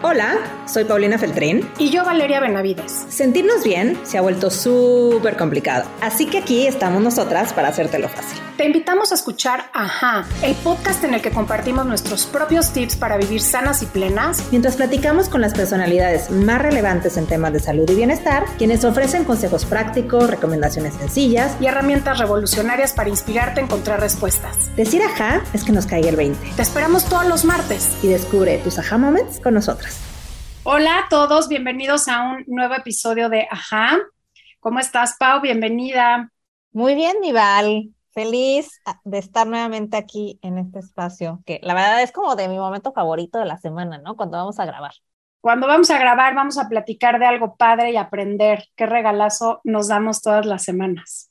Hola, soy Paulina Feltrín. Y yo Valeria Benavides. Sentirnos bien se ha vuelto súper complicado, así que aquí estamos nosotras para hacértelo fácil. Te invitamos a escuchar Ajá, el podcast en el que compartimos nuestros propios tips para vivir sanas y plenas, mientras platicamos con las personalidades más relevantes en temas de salud y bienestar, quienes ofrecen consejos prácticos, recomendaciones sencillas y herramientas revolucionarias para inspirarte a encontrar respuestas. Decir Ajá es que nos caiga el 20. Te esperamos todos los martes y descubre tus Ajá Moments con nosotras. Hola a todos, bienvenidos a un nuevo episodio de Ajá. ¿Cómo estás, Pau? Bienvenida. Muy bien, mi Val. Feliz de estar nuevamente aquí en este espacio, que la verdad es como de mi momento favorito de la semana, ¿no? Cuando vamos a grabar. Cuando vamos a grabar, vamos a platicar de algo padre y aprender qué regalazo nos damos todas las semanas.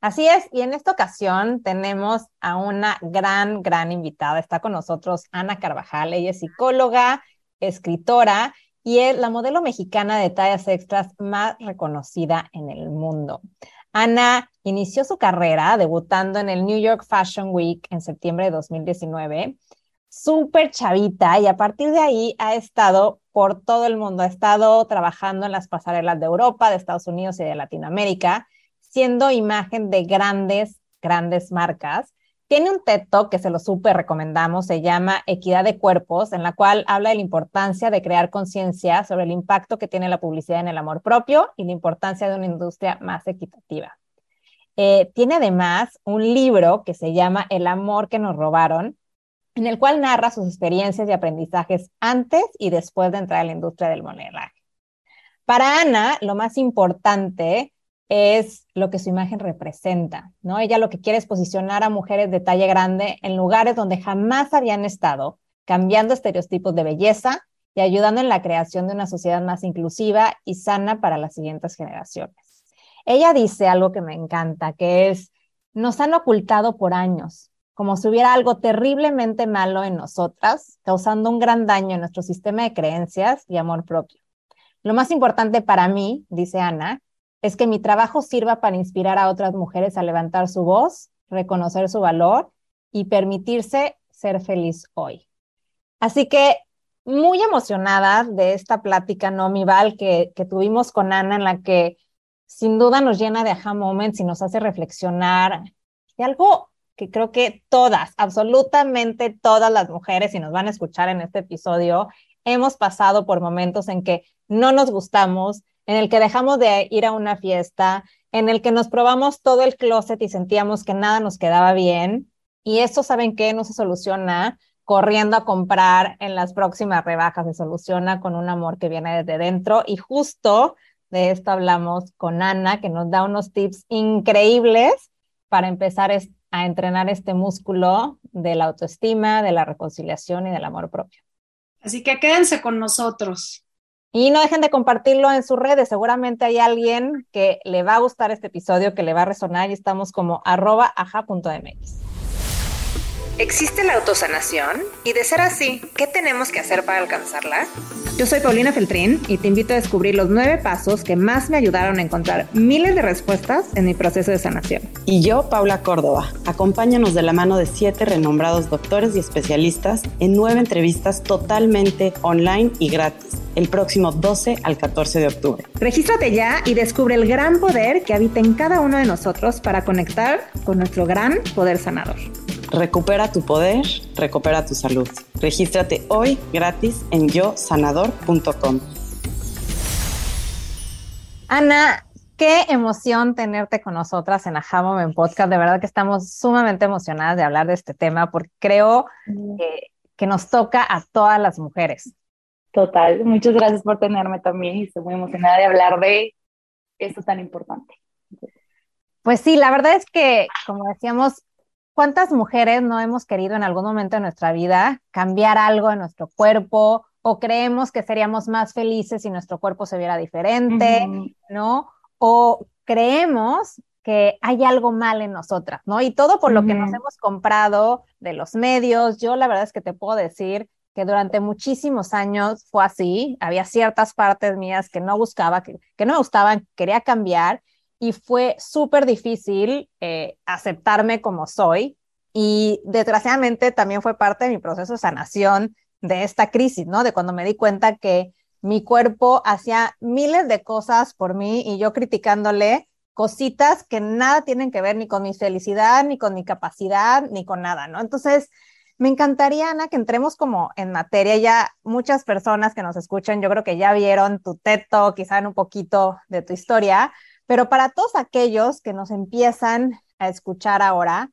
Así es, y en esta ocasión tenemos a una gran, gran invitada. Está con nosotros Ana Carvajal, ella es psicóloga, escritora y es la modelo mexicana de tallas extras más reconocida en el mundo. Ana inició su carrera debutando en el New York Fashion Week en septiembre de 2019, súper chavita y a partir de ahí ha estado por todo el mundo, ha estado trabajando en las pasarelas de Europa, de Estados Unidos y de Latinoamérica, siendo imagen de grandes, grandes marcas tiene un TED Talk que se lo súper recomendamos, se llama Equidad de Cuerpos, en la cual habla de la importancia de crear conciencia sobre el impacto que tiene la publicidad en el amor propio y la importancia de una industria más equitativa. Eh, tiene además un libro que se llama El amor que nos robaron, en el cual narra sus experiencias y aprendizajes antes y después de entrar a la industria del modelaje. Para Ana, lo más importante es lo que su imagen representa, ¿no? Ella lo que quiere es posicionar a mujeres de talla grande en lugares donde jamás habían estado, cambiando estereotipos de belleza y ayudando en la creación de una sociedad más inclusiva y sana para las siguientes generaciones. Ella dice algo que me encanta, que es, nos han ocultado por años, como si hubiera algo terriblemente malo en nosotras, causando un gran daño en nuestro sistema de creencias y amor propio. Lo más importante para mí, dice Ana, es que mi trabajo sirva para inspirar a otras mujeres a levantar su voz, reconocer su valor y permitirse ser feliz hoy. Así que muy emocionada de esta plática, ¿no, mi Val, que, que tuvimos con Ana, en la que sin duda nos llena de aha moments y nos hace reflexionar de algo que creo que todas, absolutamente todas las mujeres, y nos van a escuchar en este episodio, hemos pasado por momentos en que no nos gustamos, en el que dejamos de ir a una fiesta, en el que nos probamos todo el closet y sentíamos que nada nos quedaba bien. Y eso, ¿saben qué? No se soluciona corriendo a comprar en las próximas rebajas, se soluciona con un amor que viene desde dentro. Y justo de esto hablamos con Ana, que nos da unos tips increíbles para empezar a entrenar este músculo de la autoestima, de la reconciliación y del amor propio. Así que quédense con nosotros. Y no dejen de compartirlo en sus redes. Seguramente hay alguien que le va a gustar este episodio, que le va a resonar y estamos como arroba. ¿Existe la autosanación? Y de ser así, ¿qué tenemos que hacer para alcanzarla? Yo soy Paulina Feltrín y te invito a descubrir los nueve pasos que más me ayudaron a encontrar miles de respuestas en mi proceso de sanación. Y yo, Paula Córdoba. Acompáñanos de la mano de siete renombrados doctores y especialistas en nueve entrevistas totalmente online y gratis el próximo 12 al 14 de octubre. Regístrate ya y descubre el gran poder que habita en cada uno de nosotros para conectar con nuestro gran poder sanador. Recupera tu poder, recupera tu salud. Regístrate hoy gratis en yosanador.com. Ana, qué emoción tenerte con nosotras en Ajá en Podcast. De verdad que estamos sumamente emocionadas de hablar de este tema porque creo que, que nos toca a todas las mujeres. Total, muchas gracias por tenerme también y estoy muy emocionada de hablar de esto tan importante. Pues sí, la verdad es que, como decíamos, ¿Cuántas mujeres no hemos querido en algún momento de nuestra vida cambiar algo en nuestro cuerpo o creemos que seríamos más felices si nuestro cuerpo se viera diferente, ¿no? O creemos que hay algo mal en nosotras, ¿no? Y todo por lo que nos hemos comprado de los medios. Yo la verdad es que te puedo decir que durante muchísimos años fue así. Había ciertas partes mías que no buscaba, que, que no me gustaban, quería cambiar y fue súper difícil eh, aceptarme como soy y desgraciadamente también fue parte de mi proceso de sanación de esta crisis, ¿no? De cuando me di cuenta que mi cuerpo hacía miles de cosas por mí y yo criticándole cositas que nada tienen que ver ni con mi felicidad, ni con mi capacidad, ni con nada, ¿no? Entonces, me encantaría, Ana, que entremos como en materia. Ya muchas personas que nos escuchan, yo creo que ya vieron tu teto, quizá en un poquito de tu historia, pero para todos aquellos que nos empiezan a escuchar ahora,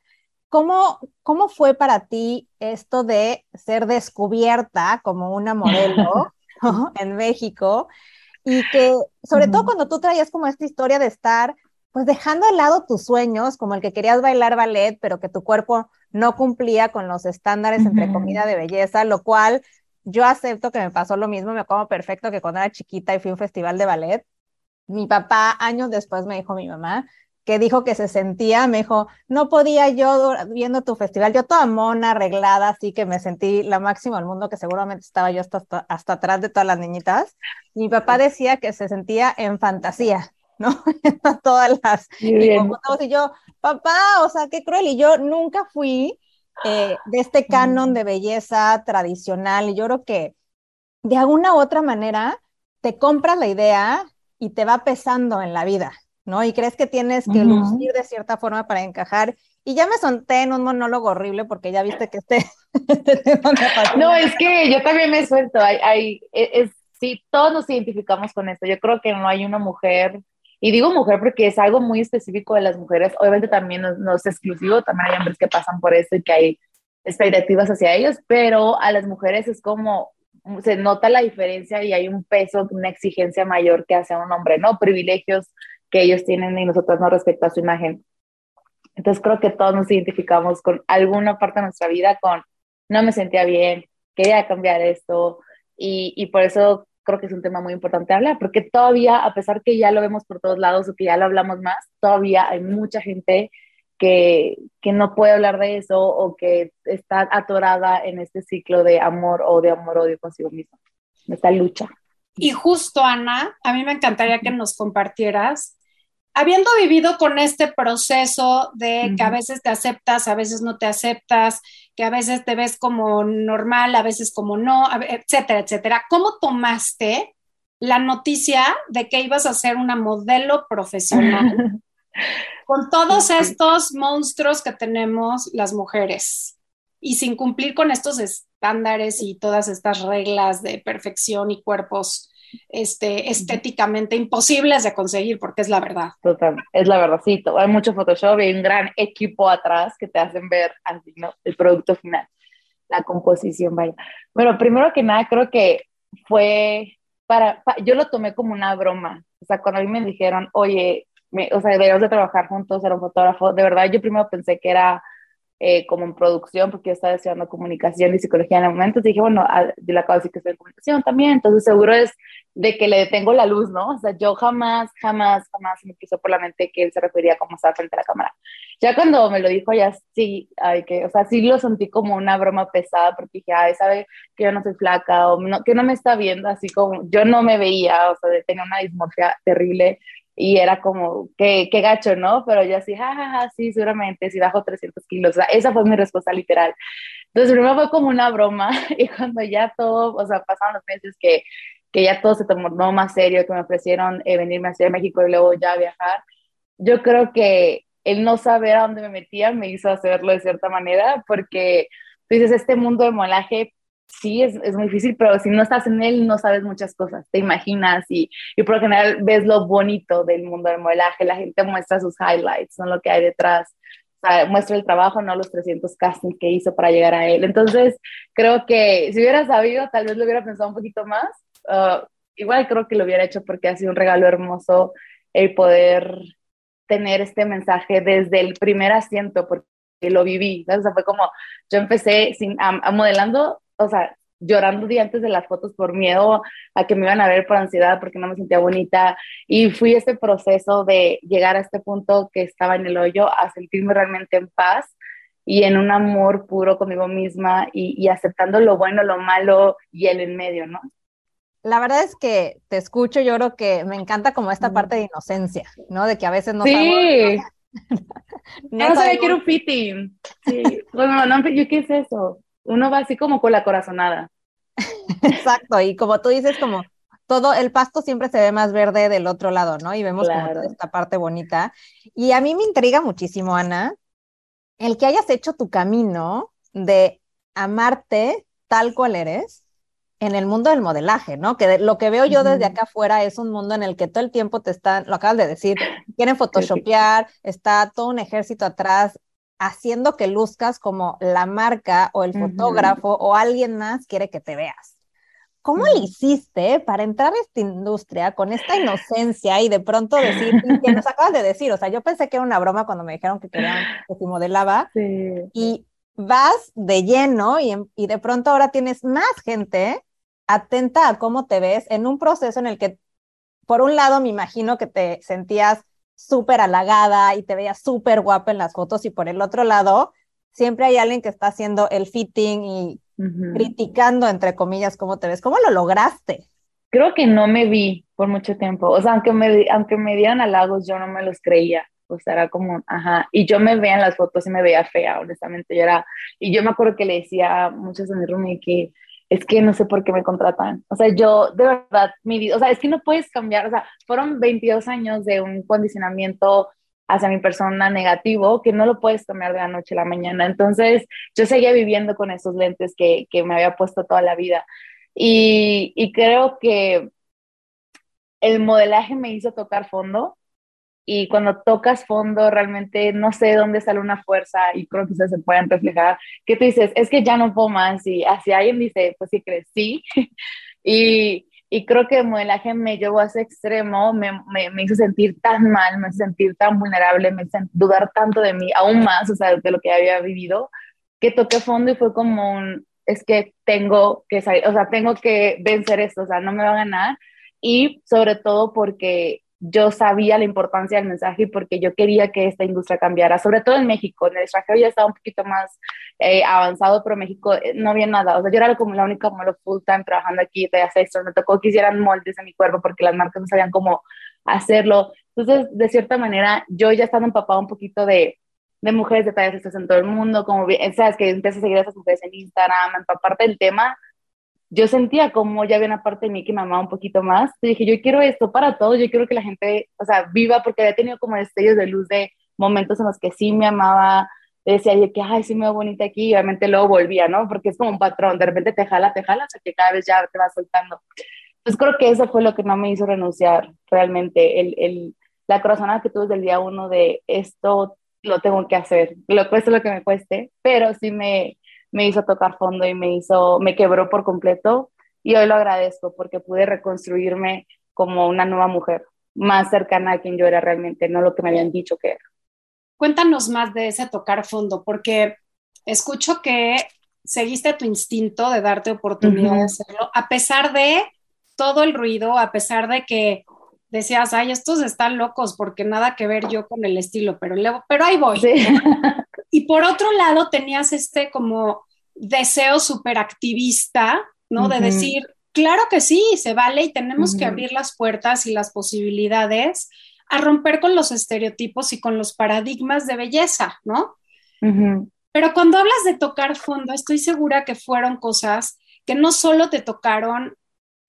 ¿cómo, cómo fue para ti esto de ser descubierta como una modelo en México? Y que, sobre todo cuando tú traías como esta historia de estar, pues dejando de lado tus sueños, como el que querías bailar ballet, pero que tu cuerpo no cumplía con los estándares, entre comida de belleza, lo cual yo acepto que me pasó lo mismo, me acuerdo perfecto que cuando era chiquita y fui a un festival de ballet, mi papá años después me dijo mi mamá que dijo que se sentía, me dijo, no podía yo viendo tu festival, yo toda mona, arreglada, así que me sentí la máxima del mundo, que seguramente estaba yo hasta, hasta, atrás de todas las niñitas. Mi papá decía que se sentía en fantasía, ¿no? todas las... Y, y yo, papá, o sea, qué cruel. Y yo nunca fui eh, de este canon de belleza tradicional. Y yo creo que de alguna u otra manera te compras la idea y te va pesando en la vida, ¿no? Y crees que tienes que lucir de cierta forma para encajar. Y ya me solté en un monólogo horrible porque ya viste que este, este tema me No, es que yo también me suelto. Hay, hay, e, es, sí, todos nos identificamos con esto. Yo creo que no hay una mujer, y digo mujer porque es algo muy específico de las mujeres. Obviamente también no, es exclusivo, también hay hombres que pasan por esto y que hay expectativas hacia ellos, pero a las mujeres es como se nota la diferencia y hay un peso, una exigencia mayor que hace un hombre, ¿no? Privilegios que ellos tienen y nosotros no respecto a su imagen. Entonces creo que todos nos identificamos con alguna parte de nuestra vida con no me sentía bien, quería cambiar esto y, y por eso creo que es un tema muy importante hablar, porque todavía, a pesar que ya lo vemos por todos lados o que ya lo hablamos más, todavía hay mucha gente que, que, no puede hablar de eso o que está atorada en este ciclo de amor o de amor-odio consigo mismo, esta lucha. Y justo, Ana, a mí me encantaría que nos compartieras, habiendo vivido con este proceso de que a veces te aceptas, a veces no te aceptas, que a veces te ves como normal, a veces como no, etcétera, etcétera, ¿cómo tomaste la noticia de que ibas a ser una modelo profesional? con todos estos monstruos que tenemos las mujeres y sin cumplir con estos estándares y todas estas reglas de perfección y cuerpos este, estéticamente imposibles de conseguir, porque es la verdad. Total, es la verdad, sí, hay mucho Photoshop y un gran equipo atrás que te hacen ver así, ¿no? el producto final, la composición, vaya. Bueno, primero que nada, creo que fue para, yo lo tomé como una broma, o sea, cuando a mí me dijeron, oye, o sea, deberíamos de trabajar juntos, era un fotógrafo. De verdad, yo primero pensé que era eh, como en producción, porque yo estaba estudiando comunicación y psicología en el momento. Dije, bueno, yo le acabo de decir que estoy en comunicación también, entonces seguro es de que le detengo la luz, ¿no? O sea, yo jamás, jamás, jamás me quiso por la mente que él se refería como estar frente a la cámara. Ya cuando me lo dijo, ya sí, ay, que, o sea, sí lo sentí como una broma pesada, porque dije, ay, sabe que yo no soy flaca, o no, que no me está viendo, así como yo no me veía, o sea, tener una dismorfia terrible y era como, qué, qué gacho, ¿no? Pero yo así, jajaja, sí, seguramente, si bajo 300 kilos, o sea, esa fue mi respuesta literal. Entonces, primero fue como una broma, y cuando ya todo, o sea, pasaron los meses que, que ya todo se tomó más serio, que me ofrecieron eh, venirme a Ciudad de México y luego ya viajar, yo creo que el no saber a dónde me metía me hizo hacerlo de cierta manera, porque tú dices, este mundo de molaje sí, es, es, muy difícil, pero si no estás en él, no sabes muchas cosas, te imaginas y, y por lo general ves lo bonito del mundo del modelaje, la gente muestra sus highlights, no lo que hay detrás, o sea, muestra el trabajo, no los 300 castings que hizo para llegar a él. Entonces, creo que si hubiera sabido, tal vez lo hubiera pensado un poquito más. Uh, igual creo que lo hubiera hecho porque ha sido un regalo hermoso el poder tener este mensaje desde el primer asiento, porque lo viví, O sea, fue como, yo empecé sin, a modelando o sea, llorando días antes de las fotos por miedo a que me iban a ver por ansiedad porque no me sentía bonita y fui ese proceso de llegar a este punto que estaba en el hoyo a sentirme realmente en paz y en un amor puro conmigo misma y, aceptando lo bueno, lo malo y el en medio, ¿no? La verdad es que te escucho, yo creo que me encanta como esta parte de inocencia, ¿no? De que a veces no sí. no, sabía que era un fitting. Sí. bueno, no, yo qué es eso uno va así como con la corazonada. Exacto, y como tú dices, como todo el pasto siempre se ve más verde del otro lado, ¿no? Y vemos como esta parte bonita. Y a mí me intriga muchísimo, Ana, el que hayas hecho tu camino de amarte tal cual eres en el mundo del modelaje, ¿no? Que lo que veo yo desde acá afuera es un mundo en el que todo el tiempo te están, lo acabas de decir, quieren photoshopear, está todo un ejército atrás haciendo que luzcas como la marca o el fotógrafo o alguien más quiere que te veas. ¿Cómo le hiciste para entrar a esta industria con esta inocencia y de pronto decir, que nos acabas de decir, o sea, yo pensé que era una broma cuando me dijeron que querían que te modelaba, y vas de lleno y, y de pronto ahora tienes más gente atenta a cómo te ves en un proceso en el que, por un lado, me imagino que te sentías súper halagada y te veías súper guapa en las fotos y por el otro lado, siempre hay alguien que está haciendo el fitting y criticando, entre comillas, cómo te ves. ¿Cómo lo lograste? Creo que no me vi por mucho tiempo. O sea, aunque me, aunque me dieran halagos, yo no me los creía. O sea, era como, ajá. Y yo me veía en las fotos y me veía fea, honestamente. Yo era, y yo me acuerdo que le decía a muchos de mi roomie que es que no sé por qué me contratan. O sea, yo, de verdad, mi vida, o sea, es que no puedes cambiar. O sea, fueron 22 años de un condicionamiento hacia mi persona negativo que no lo puedes cambiar de la noche a la mañana. Entonces, yo seguía viviendo con esos lentes que, que me había puesto toda la vida. Y, y, creo que el modelaje me hizo tocar fondo. Y cuando tocas fondo, realmente no sé dónde sale una fuerza y creo que ustedes se pueden reflejar. Que tú dices, es que ya no puedo más. Y así alguien dice, pues sí, crecí. y, y creo que el modelaje me llevó a ese extremo, me, me, hizo sentir tan mal, me hizo sentir tan vulnerable, me hizo dudar tanto de mí, aún más, o sea, de lo que había vivido, que toqué fondo y fue como un, es que tengo que salir, o sea, tengo que vencer esto, o sea, no me va a ganar. Y sobre todo porque yo sabía la importancia del mensaje y porque yo quería que esta industria cambiara, sobre todo en México. En el extranjero ya estaba un poquito más eh, avanzado, pero México eh, no había nada. O sea, yo era como la única modelo full time trabajando aquí de esto. Me tocó que hicieran moldes en mi cuerpo porque las marcas no sabían cómo hacerlo. Entonces, de cierta manera, yo ya estaba empapada un poquito de, de mujeres de tallas estas en todo el mundo, como sabes que empecé a seguir a esas mujeres en Instagram, empaparte del tema yo sentía como ya había una parte de mí que amaba un poquito más. Dije, yo quiero esto para todos, yo quiero que la gente, o sea, viva, porque había tenido como destellos de luz de momentos en los que sí me amaba, decía yo que, ay, sí me veo bonita aquí, y obviamente luego volvía, ¿no? Porque es como un patrón, de repente te jala, te jala, hasta que cada vez ya te va soltando. Entonces creo que eso fue lo que no me hizo renunciar realmente, el, el, la corazonada que tuve desde el día uno de esto lo tengo que hacer, lo cueste lo que me cueste, pero sí me, me hizo tocar fondo y me hizo, me quebró por completo y hoy lo agradezco porque pude reconstruirme como una nueva mujer, más cercana a quien yo era realmente, no lo que me habían dicho que era. Cuéntanos más de ese tocar fondo, porque escucho que seguiste tu instinto de darte oportunidad de hacerlo, a pesar de todo el ruido, a pesar de que decías, ay, estos están locos porque nada que ver yo con el estilo, pero, pero ahí voy. Y por otro lado tenías este como deseo súper activista, ¿no? De decir, claro que sí, se vale y tenemos que abrir las puertas y las posibilidades a romper con los estereotipos y con los paradigmas de belleza, ¿no? Pero cuando hablas de tocar fondo, estoy segura que fueron cosas que no solo te tocaron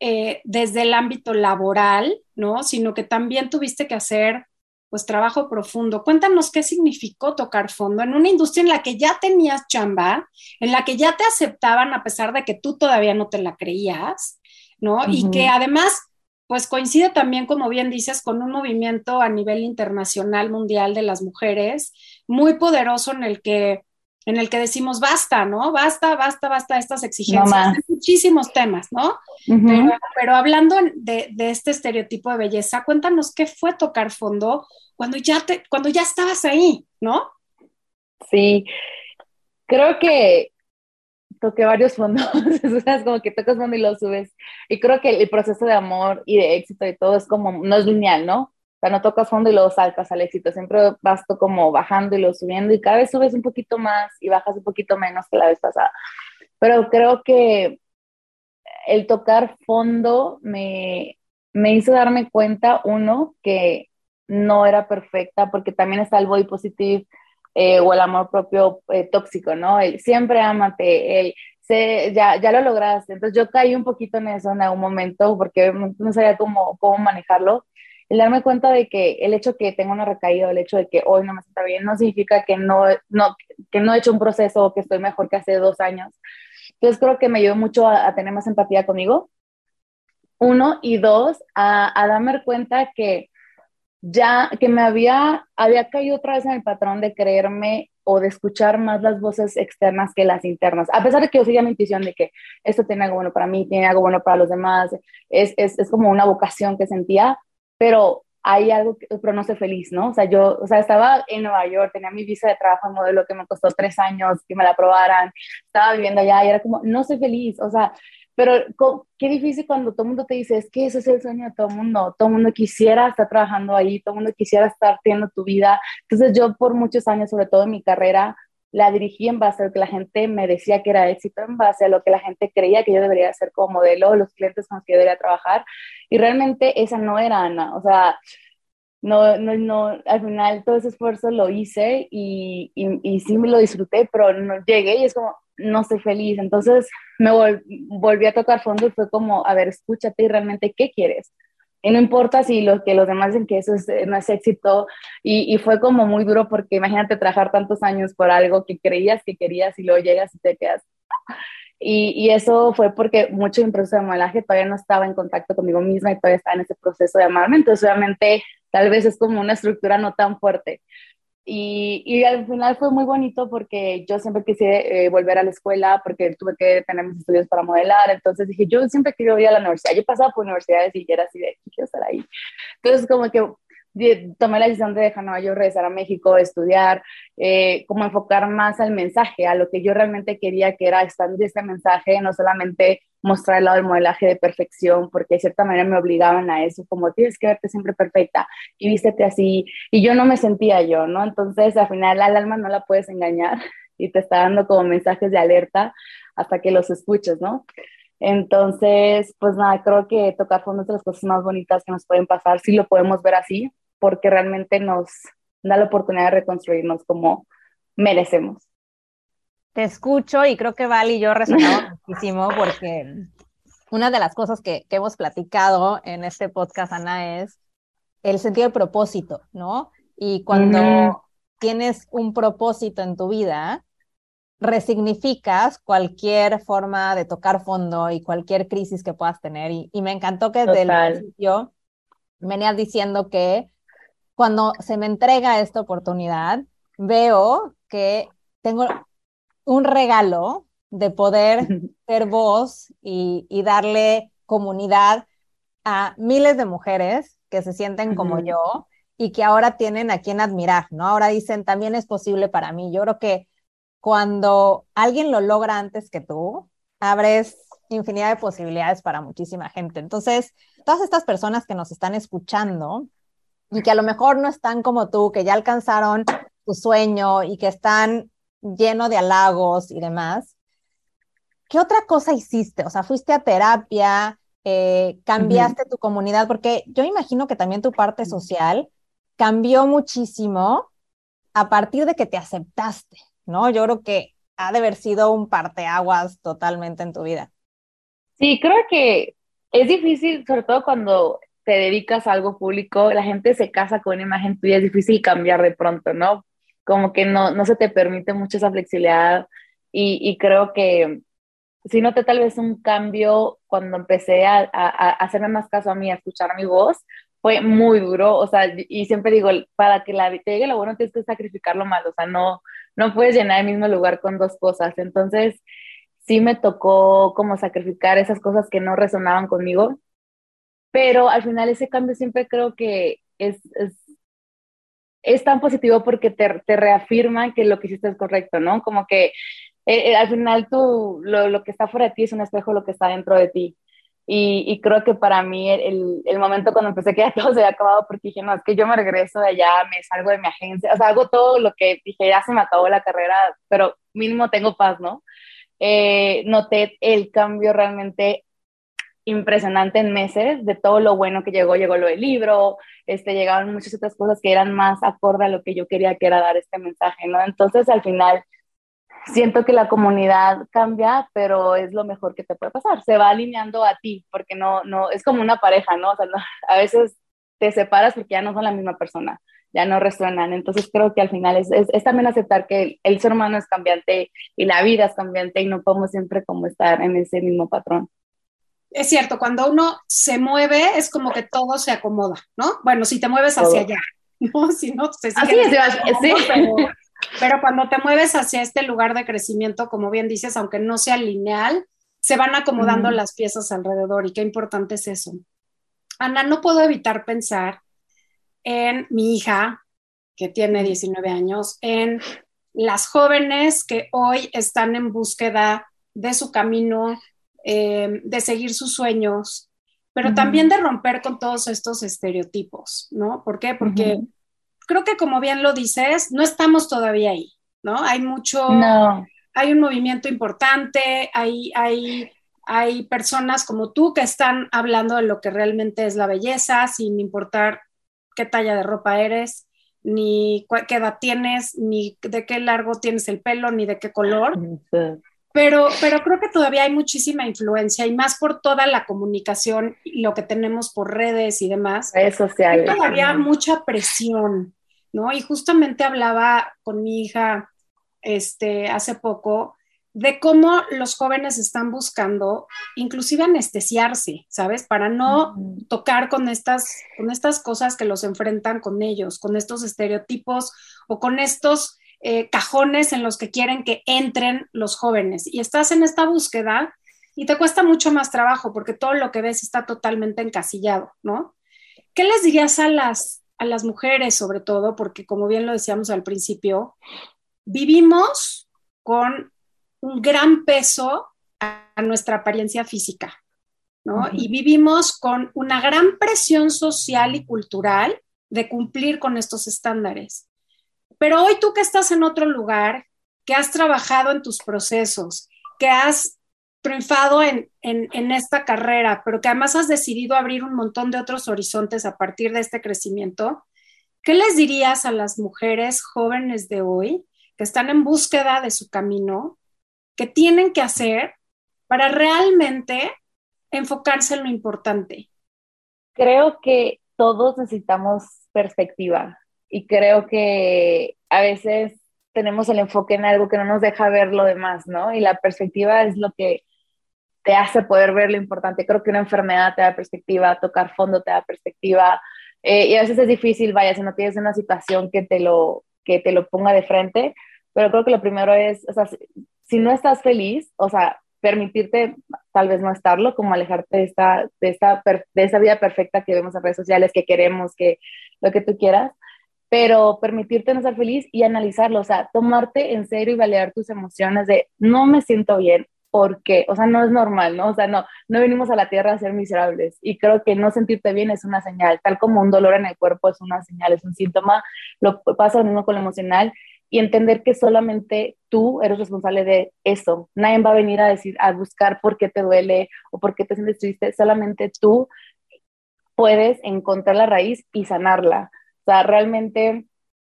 eh, desde el ámbito laboral, ¿no? Sino que también tuviste que hacer pues trabajo profundo. Cuéntanos qué significó tocar fondo en una industria en la que ya tenías chamba, en la que ya te aceptaban a pesar de que tú todavía no te la creías, ¿no? Y que además, pues coincide también, como bien dices, con un movimiento a nivel internacional, mundial de las mujeres, muy poderoso en el que en el que decimos basta, ¿no? Basta, basta, basta estas exigencias. muchísimos temas, ¿no? pero, hablando de, este estereotipo de belleza, cuéntanos qué fue tocar fondo cuando ya, te, cuando ya estabas ahí, ¿no? Sí, creo que toqué varios fondos, es como que tocas fondo y lo subes. Y creo que el proceso de amor y de éxito y todo es como, no es lineal, ¿no? O sea, no tocas fondo y luego saltas al éxito, siempre vas como bajando y lo subiendo y cada vez subes un poquito más y bajas un poquito menos que la vez pasada. Pero creo que el tocar fondo me, me hizo darme cuenta, uno, que no era perfecta, porque también está el body positive eh, o el amor propio eh, tóxico, ¿no? El siempre amate, el se, ya, ya lo lograste. Entonces yo caí un poquito en eso en algún momento porque no sabía cómo, cómo manejarlo. El darme cuenta de que el hecho que tengo una recaída, el hecho de que hoy no me sienta bien, no significa que no, no, que no he hecho un proceso o que estoy mejor que hace dos años. Entonces creo que me ayudó mucho a, tener más empatía conmigo. Uno, y dos, a, a darme cuenta que ya que me había, había caído otra vez en el patrón de creerme o de escuchar más las voces externas que las internas. A pesar de que yo seguía mi intuición de que esto tiene algo bueno para mí, tiene algo bueno para los demás, es, es, es como una vocación que sentía, pero hay algo, que, pero no sé feliz, ¿no? O sea, yo, o sea, estaba en Nueva York, tenía mi visa de trabajo en modelo que me costó tres años que me la aprobaran, estaba viviendo allá y era como, no soy feliz, o sea, pero qué difícil cuando todo el mundo te dice, es que ese es el sueño de todo el mundo, todo el mundo quisiera estar trabajando ahí, todo el mundo quisiera estar teniendo tu vida. Entonces yo por muchos años, sobre todo en mi carrera, la dirigí en base a lo que la gente me decía que era éxito, en base a lo que la gente creía que yo debería hacer como modelo, los clientes con los que yo debería trabajar. Y realmente esa no era Ana. O sea, no, no, no, al final todo ese esfuerzo lo hice y, y, sí me lo disfruté, pero no llegué y es como, no estoy feliz. Entonces me volví a tocar fondo y fue como, a ver, escúchate y realmente qué quieres. Y no importa si lo que los demás dicen que eso no es éxito. Y, fue como muy duro porque imagínate trabajar tantos años por algo que creías que querías y luego llegas y te quedas. Y, y eso fue porque mucho en proceso de modelaje todavía no estaba en contacto conmigo misma y todavía estaba en ese proceso de amarme. Entonces, obviamente, tal vez es como una estructura no tan fuerte. Y, y, al final fue muy bonito porque yo siempre quise eh, volver a la escuela porque tuve que tener mis estudios para modelar. Entonces dije, yo siempre quiero ir a la universidad. Yo pasaba por universidades y era así de, quiero estar ahí. Entonces como que tomé la decisión de dejar Nueva York, regresar a México, estudiar, eh, como enfocar más al mensaje, a lo que yo realmente quería, que era expandir este mensaje, no solamente mostrar el lado del modelaje de perfección, porque de cierta manera me obligaban a eso, como tienes que verte siempre perfecta y vístete así, y yo no me sentía yo, ¿no? Entonces, al final, al alma no la puedes engañar y te está dando como mensajes de alerta hasta que los escuches, ¿no? Entonces, pues nada, creo que tocar fondo es de las cosas más bonitas que nos pueden pasar, si lo podemos ver así, porque realmente nos da la oportunidad de reconstruirnos como merecemos. Te escucho y creo que Val y yo resonamos muchísimo porque una de las cosas que, que, hemos platicado en este podcast, Ana, es el sentido de propósito, ¿no? Y cuando tienes un propósito en tu vida, resignificas cualquier forma de tocar fondo y cualquier crisis que puedas tener. Y, y me encantó que desde Total. el principio venías diciendo que cuando se me entrega esta oportunidad, veo que tengo un regalo de poder ser voz y, y, darle comunidad a miles de mujeres que se sienten como yo y que ahora tienen a quien admirar, ¿no? Ahora dicen, también es posible para mí. Yo creo que cuando alguien lo logra antes que tú, abres infinidad de posibilidades para muchísima gente. Entonces, todas estas personas que nos están escuchando, y que a lo mejor no están como tú, que ya alcanzaron tu sueño y que están lleno de halagos y demás, ¿qué otra cosa hiciste? O sea, fuiste a terapia, eh, cambiaste uh -huh. tu comunidad, porque yo imagino que también tu parte social cambió muchísimo a partir de que te aceptaste, ¿no? Yo creo que ha de haber sido un parteaguas totalmente en tu vida. Sí, creo que es difícil, sobre todo cuando te dedicas a algo público, la gente se casa con una imagen tuya, es difícil cambiar de pronto, ¿no? Como que no, no se te permite mucho esa flexibilidad y, y creo que si noté tal vez un cambio cuando empecé a, a, a, hacerme más caso a mí, a escuchar mi voz, fue muy duro, o sea, y siempre digo, para que la, te llegue lo bueno tienes que sacrificar lo malo, o sea, no, no puedes llenar el mismo lugar con dos cosas, entonces sí me tocó como sacrificar esas cosas que no resonaban conmigo pero al final ese cambio siempre creo que es, es tan positivo porque te, te, reafirma que lo que hiciste es correcto, ¿no? Como que eh, eh, al final tú, lo, lo, que está fuera de ti es un espejo lo que está dentro de ti. Y, y creo que para mí el, el, momento cuando empecé que ya todo se había acabado porque dije, no, es que yo me regreso de allá, me salgo de mi agencia, o sea, hago todo lo que dije, ya se me acabó la carrera, pero mínimo tengo paz, ¿no? Eh, noté el cambio realmente impresionante en meses de todo lo bueno que llegó, llegó lo del libro, este, llegaron muchas otras cosas que eran más acorde a lo que yo quería que era dar este mensaje, ¿no? Entonces al final siento que la comunidad cambia, pero es lo mejor que te puede pasar. Se va alineando a ti, porque no, no, es como una pareja, ¿no? O sea, a veces te separas porque ya no son la misma persona, ya no resuenan. Entonces creo que al final es, es, también aceptar que el, ser humano es cambiante y la vida es cambiante y no podemos siempre como estar en ese mismo patrón. Es cierto, cuando uno se mueve es como que todo se acomoda, ¿no? Bueno, si te mueves hacia allá, ¿no? Si no, se sigue Así es, sí. Pero cuando te mueves hacia este lugar de crecimiento, como bien dices, aunque no sea lineal, se van acomodando las piezas alrededor y qué importante es eso. Ana, no puedo evitar pensar en mi hija, que tiene 19 años, en las jóvenes que hoy están en búsqueda de su camino, eh, de seguir sus sueños, pero también de romper con todos estos estereotipos, ¿no? ¿Por qué? Porque creo que como bien lo dices, no estamos todavía ahí, ¿no? Hay mucho, no. hay un movimiento importante, hay, hay, hay personas como tú que están hablando de lo que realmente es la belleza, sin importar qué talla de ropa eres, ni qué edad tienes, ni de qué largo tienes el pelo, ni de qué color. Pero, pero creo que todavía hay muchísima influencia y más por toda la comunicación, lo que tenemos por redes y demás. Redes sociales. Hay todavía mucha presión ¿no? Y justamente hablaba con mi hija este, hace poco de cómo los jóvenes están buscando inclusive anestesiarse, ¿sabes? Para no tocar con estas, con estas cosas que los enfrentan con ellos, con estos estereotipos o con estos eh, cajones en los que quieren que entren los jóvenes. Y estás en esta búsqueda y te cuesta mucho más trabajo porque todo lo que ves está totalmente encasillado, ¿no? ¿Qué les dirías a las a las mujeres sobre todo, porque como bien lo decíamos al principio, vivimos con un gran peso a, nuestra apariencia física, ¿no? Y vivimos con una gran presión social y cultural de cumplir con estos estándares. Pero hoy tú que estás en otro lugar, que has trabajado en tus procesos, que has triunfado en, esta carrera, pero que además has decidido abrir un montón de otros horizontes a partir de este crecimiento, ¿qué les dirías a las mujeres jóvenes de hoy que están en búsqueda de su camino, que tienen que hacer para realmente enfocarse en lo importante? Creo que todos necesitamos perspectiva y creo que a veces tenemos el enfoque en algo que no nos deja ver lo demás, ¿no? Y la perspectiva es lo que te hace poder ver lo importante. Creo que una enfermedad te da perspectiva, tocar fondo te da perspectiva. Eh, y a veces es difícil, vaya, si no tienes una situación que te, lo, que te lo ponga de frente, pero creo que lo primero es, o sea, si, no estás feliz, o sea, permitirte tal vez no estarlo, como alejarte de esta, de esta, de esta vida perfecta que vemos en redes sociales, que queremos, que lo que tú quieras, pero permitirte no estar feliz y analizarlo, o sea, tomarte en serio y validar tus emociones de no me siento bien, porque, o sea, no es normal, ¿no? O sea, no, no venimos a la tierra a ser miserables y creo que no sentirte bien es una señal, tal como un dolor en el cuerpo es una señal, es un síntoma, lo pasa lo mismo con lo emocional y entender que solamente tú eres responsable de eso. Nadie va a venir a decir, a buscar por qué te duele o por qué te sientes triste, solamente tú puedes encontrar la raíz y sanarla. Sea, realmente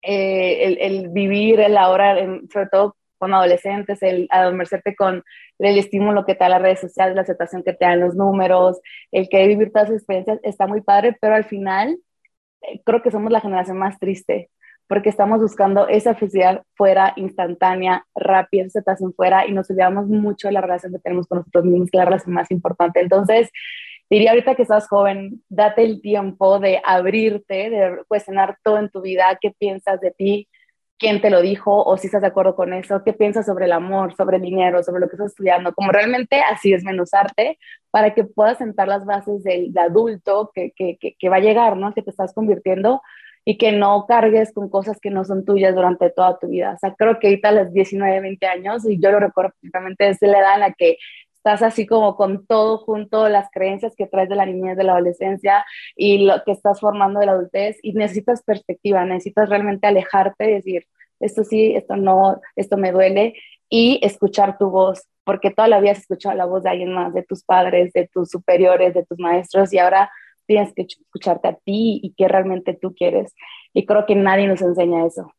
eh, el, el, vivir el ahora, sobre todo con adolescentes, el adormecerte con el estímulo que te da las redes sociales, la aceptación que te dan los números, el que vivir todas esas experiencias está muy padre, pero al final eh, creo que somos la generación más triste porque estamos buscando esa felicidad fuera, instantánea, rápida, esa aceptación fuera y nos olvidamos mucho de la relación que tenemos con nosotros mismos, que es la relación más importante. Entonces, diría ahorita que estás joven, date el tiempo de abrirte, de cuestionar todo en tu vida, qué piensas de ti, quién te lo dijo o si estás de acuerdo con eso, qué piensas sobre el amor, sobre el dinero, sobre lo que estás estudiando, como realmente así desmenuzarte para que puedas sentar las bases del, adulto que, que, que, va a llegar, ¿no? Que te estás convirtiendo y que no cargues con cosas que no son tuyas durante toda tu vida. O sea, creo que ahorita a los 19, 20 años, y yo lo recuerdo perfectamente, es la edad en la que estás así como con todo junto, las creencias que traes de la niñez, de la adolescencia y lo que estás formando de la adultez y necesitas perspectiva, necesitas realmente alejarte decir, esto sí, esto no, esto me duele y escuchar tu voz, porque toda la vida has escuchado la voz de alguien más, de tus padres, de tus superiores, de tus maestros y ahora tienes que escucharte a ti y qué realmente tú quieres. Y creo que nadie nos enseña eso.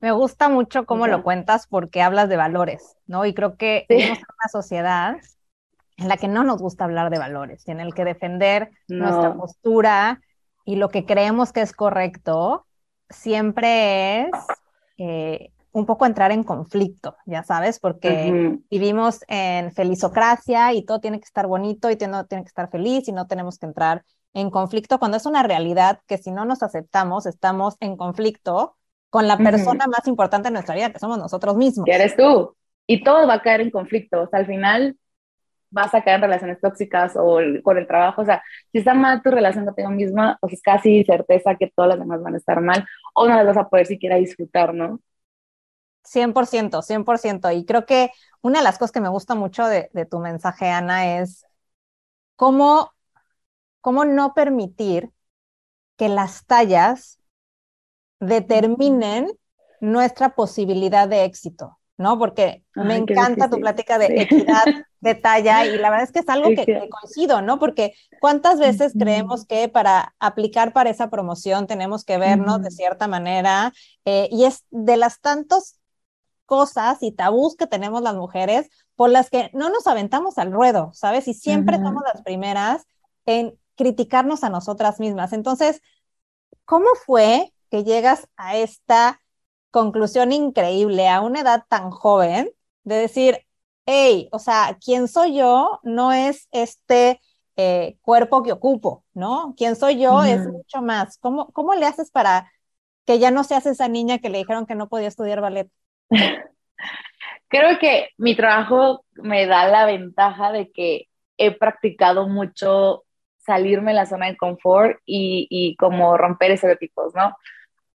Me gusta mucho cómo lo cuentas porque hablas de valores, ¿no? Y creo que vivimos en una sociedad en la que no nos gusta hablar de valores, en el que defender nuestra postura y lo que creemos que es correcto siempre es eh, un poco entrar en conflicto, ya sabes, porque vivimos en felicocracia y todo tiene que estar bonito y todo tiene que estar feliz y no tenemos que entrar en conflicto cuando es una realidad que si no nos aceptamos estamos en conflicto con la persona más importante en nuestra vida, que somos nosotros mismos. Que eres tú. Y todo va a caer en conflicto. O sea, al final vas a caer en relaciones tóxicas o con el trabajo. O sea, si está mal tu relación contigo misma, pues es casi certeza que todas las demás van a estar mal o no las vas a poder siquiera disfrutar, ¿no? 100%, 100%. Y creo que una de las cosas que me gusta mucho de, de tu mensaje, Ana, es cómo, cómo no permitir que las tallas determinen nuestra posibilidad de éxito, ¿no? Porque me encanta tu plática de equidad de talla y la verdad es que es algo que, coincido, ¿no? Porque cuántas veces creemos que para aplicar para esa promoción tenemos que vernos de cierta manera eh, y es de las tantas cosas y tabús que tenemos las mujeres por las que no nos aventamos al ruedo, ¿sabes? Y siempre somos las primeras en criticarnos a nosotras mismas. Entonces, ¿cómo fue que llegas a esta conclusión increíble a una edad tan joven de decir, hey, o sea, ¿quién soy yo? No es este eh, cuerpo que ocupo, ¿no? ¿Quién soy yo? Es mucho más. ¿Cómo, ¿Cómo le haces para que ya no seas esa niña que le dijeron que no podía estudiar ballet? Creo que mi trabajo me da la ventaja de que he practicado mucho salirme de la zona de confort y, y como romper estereotipos, ¿no?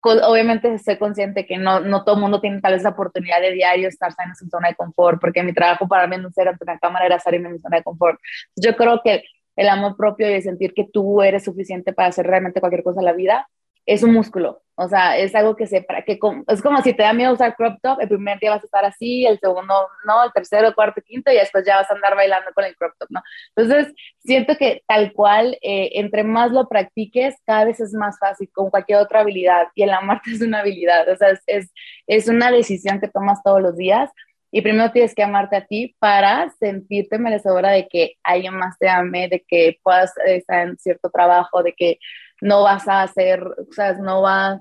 Obviamente estoy consciente que no, no todo el mundo tiene tal vez la oportunidad de diario estar en su zona de confort, porque mi trabajo para mí no ser ante una cámara era salirme en mi zona de confort. Yo creo que el amor propio y el sentir que tú eres suficiente para hacer realmente cualquier cosa en la vida es un músculo, o sea, es algo que se, para que, es como si te da miedo usar crop top, el primer día vas a estar así, el segundo no, el tercero, cuarto, quinto, y después ya vas a andar bailando con el crop top, ¿no? Entonces, siento que tal cual, eh, entre más lo practiques, cada vez es más fácil, con cualquier otra habilidad, y el amarte es una habilidad, o sea, es, es, es una decisión que tomas todos los días, y primero tienes que amarte a ti para sentirte merecedora de que alguien más te ame, de que puedas estar en cierto trabajo, de que no vas a hacer, o sea, no va,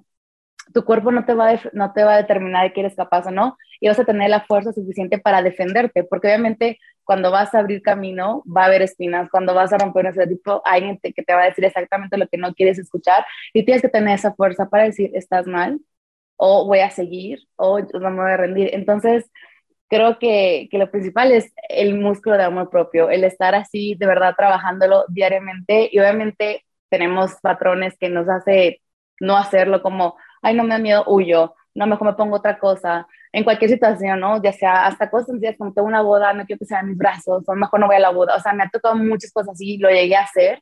tu cuerpo no te va a, no te va a determinar de que eres capaz o no, y vas a tener la fuerza suficiente para defenderte, porque obviamente cuando vas a abrir camino va a haber espinas, cuando vas a romper ese tipo hay gente que te va a decir exactamente lo que no quieres escuchar, y tienes que tener esa fuerza para decir, estás mal, o voy a seguir, o no me voy a rendir. Entonces, creo que, que, lo principal es el músculo de amor propio, el estar así de verdad trabajándolo diariamente y obviamente tenemos patrones que nos hace no hacerlo como, ay, no me da miedo, huyo, no, mejor me pongo otra cosa, en cualquier situación, ¿no? Ya sea hasta cosas sencillas como tengo una boda, no quiero que sean mis brazos, o mejor no voy a la boda, o sea, me ha tocado muchas cosas y lo llegué a hacer.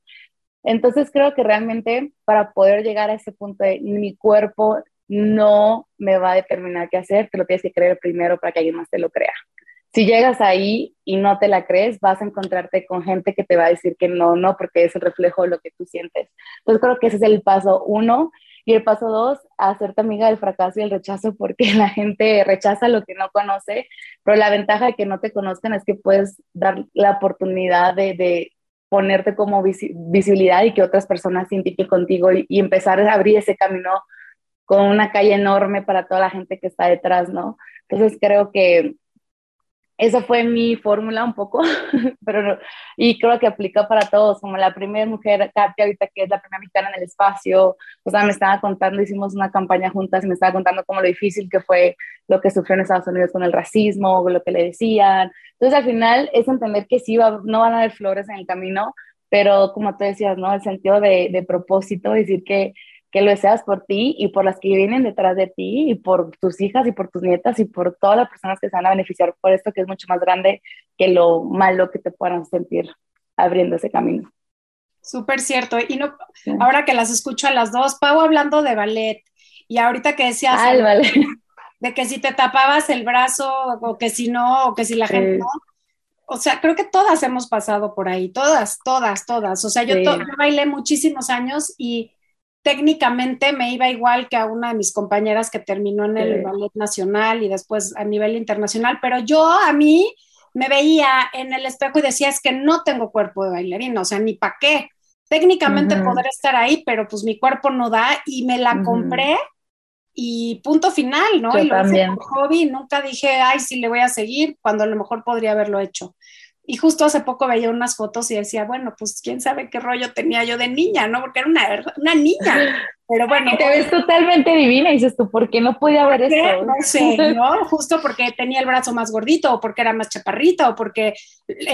Entonces creo que realmente para poder llegar a ese punto de mi cuerpo no me va a determinar qué hacer, te lo tienes que creer primero para que alguien más te lo crea si llegas ahí y no te la crees, vas a encontrarte con gente que te va a decir que no, no, porque es el reflejo de lo que tú sientes. Entonces creo que ese es el paso uno. Y el paso dos, hacerte amiga del fracaso y el rechazo, porque la gente rechaza lo que no conoce, pero la ventaja de que no te conozcan es que puedes dar la oportunidad de, ponerte como visibilidad y que otras personas se identifiquen contigo y, y empezar a abrir ese camino con una calle enorme para toda la gente que está detrás, ¿no? Entonces creo que esa fue mi fórmula un poco, pero y creo que aplica para todos, como la primera mujer, Katia, ahorita que es la primera mexicana en el espacio, o sea, me estaba contando, hicimos una campaña juntas y me estaba contando cómo lo difícil que fue lo que sufrió en Estados Unidos con el racismo, lo que le decían. Entonces, al final es entender que sí, va, no van a haber flores en el camino, pero como tú decías, ¿no? El sentido de, de propósito, decir que que lo deseas por ti y por las que vienen detrás de ti y por tus hijas y por tus nietas y por todas las personas que se van a beneficiar por esto que es mucho más grande que lo malo que te puedan sentir abriendo ese camino. Súper cierto. Y no, ahora que las escucho a las dos, Pau hablando de ballet y ahorita que decías de que si te tapabas el brazo o que si no, o que si la gente no. O sea, creo que todas hemos pasado por ahí, todas, todas, todas. O sea, yo, yo bailé muchísimos años y técnicamente me iba igual que a una de mis compañeras que terminó en el ballet nacional y después a nivel internacional, pero yo a mí me veía en el espejo y decía, es que no tengo cuerpo de bailarina, o sea, ni para qué. Técnicamente poder estar ahí, pero pues mi cuerpo no da y me la compré y punto final, ¿no? y lo también. hice hobby, nunca dije, ay, sí le voy a seguir, cuando a lo mejor podría haberlo hecho. Y justo hace poco veía unas fotos y decía, bueno, pues quién sabe qué rollo tenía yo de niña, ¿no? Porque era una, una niña. Pero bueno. Te ves totalmente divina y dices tú, ¿por qué no podía ver eso? No sé, ¿no? Justo porque tenía el brazo más gordito o porque era más chaparrita o porque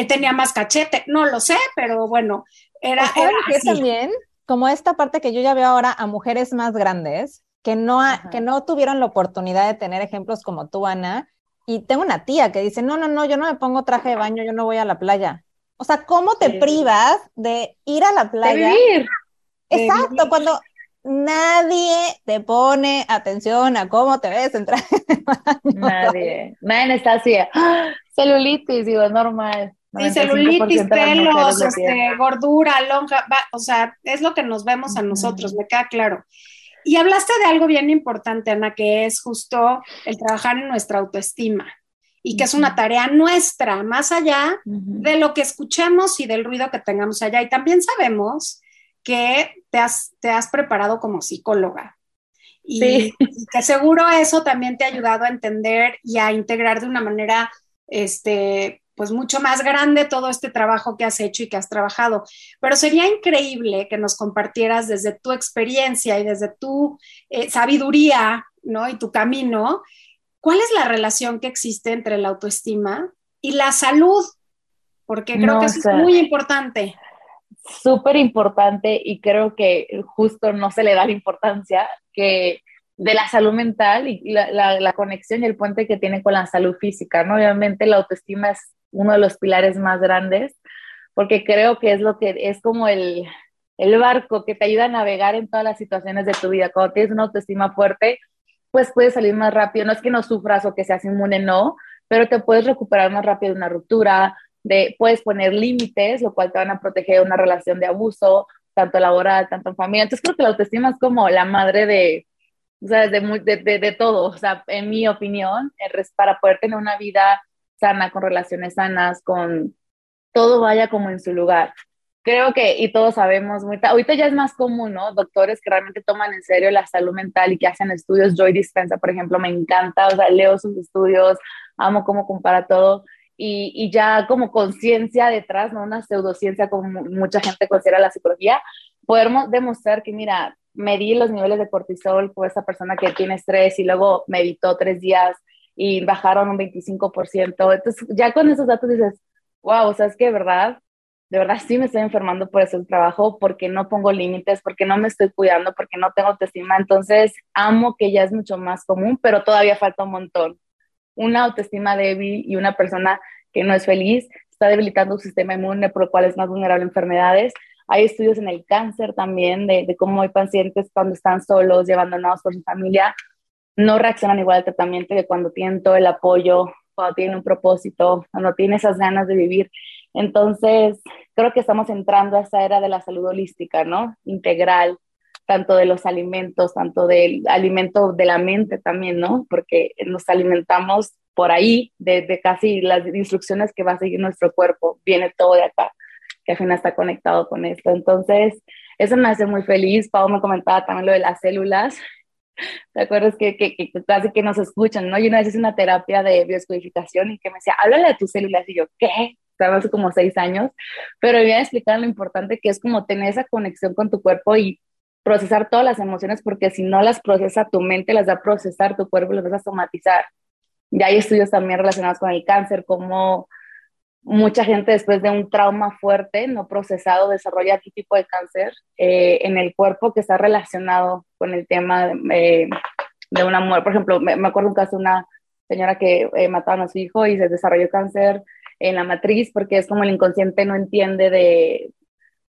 tenía más cachete, no lo sé, pero bueno, era. era que también, como esta parte que yo ya veo ahora a mujeres más grandes, que no, que no tuvieron la oportunidad de tener ejemplos como tú, Ana, y tengo una tía que dice, no, no, no, yo no me pongo traje de baño, yo no voy a la playa. O sea, ¿cómo te privas de ir a la playa? De vivir. Exacto, cuando nadie te pone atención a cómo te ves en traje de baño. Nadie, nadie está así, ¡Ah! celulitis, digo, normal. Sí, celulitis, pelos, este, gordura, lonja, o sea, es lo que nos vemos a nosotros, me queda claro. Y hablaste de algo bien importante, Ana, que es justo el trabajar en nuestra autoestima y que es una tarea nuestra, más allá de lo que escuchemos y del ruido que tengamos allá. Y también sabemos que te has, te has preparado como psicóloga. Y, y, que seguro eso también te ha ayudado a entender y a integrar de una manera este, pues mucho más grande todo este trabajo que has hecho y que has trabajado. Pero sería increíble que nos compartieras desde tu experiencia y desde tu eh, sabiduría, ¿no? Y tu camino, ¿cuál es la relación que existe entre la autoestima y la salud? Porque creo que eso es muy importante. Súper importante y creo que justo no se le da la importancia que de la salud mental y la, la, conexión y el puente que tiene con la salud física, ¿no? Obviamente la autoestima es uno de los pilares más grandes, porque creo que es lo que es como el, el barco que te ayuda a navegar en todas las situaciones de tu vida. Cuando tienes una autoestima fuerte, pues puedes salir más rápido. No es que no sufras o que seas inmune, no, pero te puedes recuperar más rápido de una ruptura, de, puedes poner límites, lo cual te van a proteger de una relación de abuso, tanto laboral, tanto en familia. Entonces creo que la autoestima es como la madre de, o sea, de, de, de, todo. O sea, en mi opinión, para poder tener una vida sana, con relaciones sanas, con todo vaya como en su lugar. Creo que, y todos sabemos, ahorita ya es más común, ¿no? Doctores que realmente toman en serio la salud mental y que hacen estudios. Joy Dispensa, por ejemplo, me encanta, o sea, leo sus estudios, amo cómo compara todo. Y, y, ya como conciencia detrás, no una pseudociencia como mucha gente considera la psicología, podemos demostrar que, mira, medí los niveles de cortisol por esa persona que tiene estrés y luego meditó tres días y bajaron un 25%. Entonces, ya con esos datos dices, wow, o sea, es que de verdad, de verdad sí me estoy enfermando por ese trabajo, porque no pongo límites, porque no me estoy cuidando, porque no tengo autoestima. Entonces, amo que ya es mucho más común, pero todavía falta un montón. Una autoestima débil y una persona que no es feliz está debilitando su sistema inmune, por lo cual es más vulnerable a enfermedades. Hay estudios en el cáncer también de, de cómo hay pacientes cuando están solos y abandonados por su familia, no reaccionan igual al tratamiento que cuando tienen todo el apoyo, cuando tienen un propósito, cuando tienen esas ganas de vivir. Entonces, creo que estamos entrando a esa era de la salud holística, ¿no? Integral, tanto de los alimentos, tanto del alimento de la mente también, ¿no? Porque nos alimentamos por ahí, de, casi las instrucciones que va a seguir nuestro cuerpo, viene todo de acá, que al final está conectado con esto. Entonces, eso me hace muy feliz. Pau me comentaba también lo de las células ¿Te acuerdas que, que, que, casi que nos escuchan, no? Yo una vez hice una terapia de bioscodificación y que me decía, háblale a tus células. Y yo, ¿qué? Estaba hace como seis años, pero me iba a explicar lo importante que es como tener esa conexión con tu cuerpo y procesar todas las emociones, porque si no las procesa tu mente, las va a procesar tu cuerpo las vas a somatizar. Ya hay estudios también relacionados con el cáncer, como mucha gente después de un trauma fuerte, no procesado, desarrolla otro tipo de cáncer eh, en el cuerpo que está relacionado con el tema de, de una muerte. Por ejemplo, me, acuerdo un caso de una señora que eh, mataron a su hijo y se desarrolló cáncer en la matriz porque es como el inconsciente no entiende de,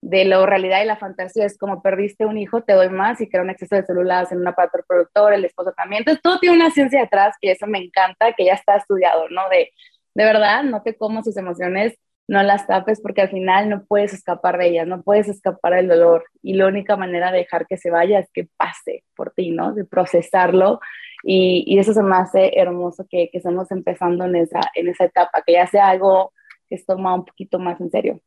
de la realidad y la fantasía. Es como perdiste un hijo, te doy más y crea un exceso de células en un aparato reproductor, el esposo también. Entonces, todo tiene una ciencia detrás y eso me encanta, que ya está estudiado, ¿no? De de verdad, no te como sus emociones, no las tapes porque al final no puedes escapar de ellas, no puedes escapar del dolor y la única manera de dejar que se vaya es que pase por ti, ¿no? De procesarlo y, y eso se me hace hermoso que, que, estamos empezando en esa, en esa etapa, que ya sea algo que se toma un poquito más en serio.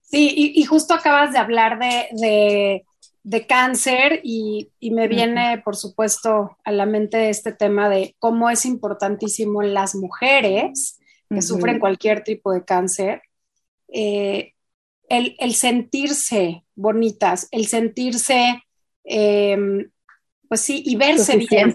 Sí, y, y justo acabas de hablar de, de, de cáncer y, y, me viene, por supuesto, a la mente este tema de cómo es importantísimo en las mujeres que uh -huh. sufren cualquier tipo de cáncer eh, el, el, sentirse bonitas, el sentirse, eh, pues sí, y verse bien,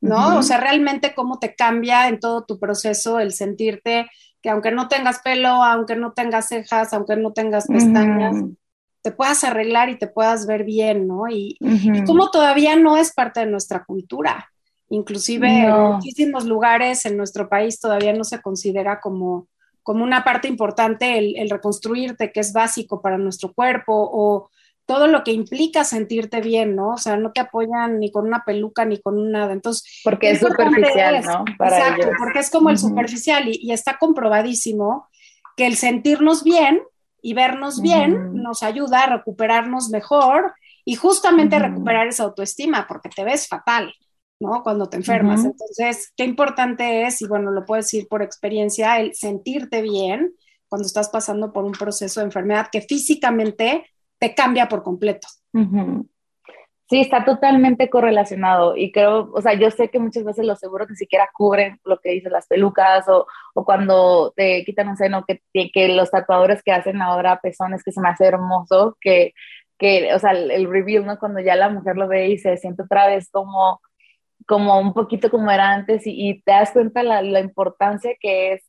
¿no? Uh -huh. O sea, realmente cómo te cambia en todo tu proceso el sentirte que aunque no tengas pelo, aunque no tengas cejas, aunque no tengas pestañas, uh -huh. te puedas arreglar y te puedas ver bien, ¿no? Y, y como todavía no es parte de nuestra cultura. Inclusive no. en muchísimos lugares en nuestro país todavía no se considera como como una parte importante el, el, reconstruirte, que es básico para nuestro cuerpo, o todo lo que implica sentirte bien, ¿no? O sea, no te apoyan ni con una peluca ni con nada. Entonces, porque es superficial, es, ¿no? Para exacto, ellos. porque es como uh -huh. el superficial y, y, está comprobadísimo que el sentirnos bien y vernos uh -huh. bien nos ayuda a recuperarnos mejor y justamente uh -huh. recuperar esa autoestima, porque te ves fatal. ¿No? Cuando te enfermas. Uh -huh. Entonces, qué importante es, y bueno, lo puedo decir por experiencia, el sentirte bien cuando estás pasando por un proceso de enfermedad que físicamente te cambia por completo. Uh -huh. Sí, está totalmente correlacionado y creo, o sea, yo sé que muchas veces los seguros ni siquiera cubren lo que dicen las pelucas o, o cuando te quitan un seno, que, que los tatuadores que hacen ahora pezones, que se me hace hermoso, que, que o sea, el, el reveal, ¿no? Cuando ya la mujer lo ve y se siente otra vez como como un poquito como era antes y, y te das cuenta la, la, importancia que es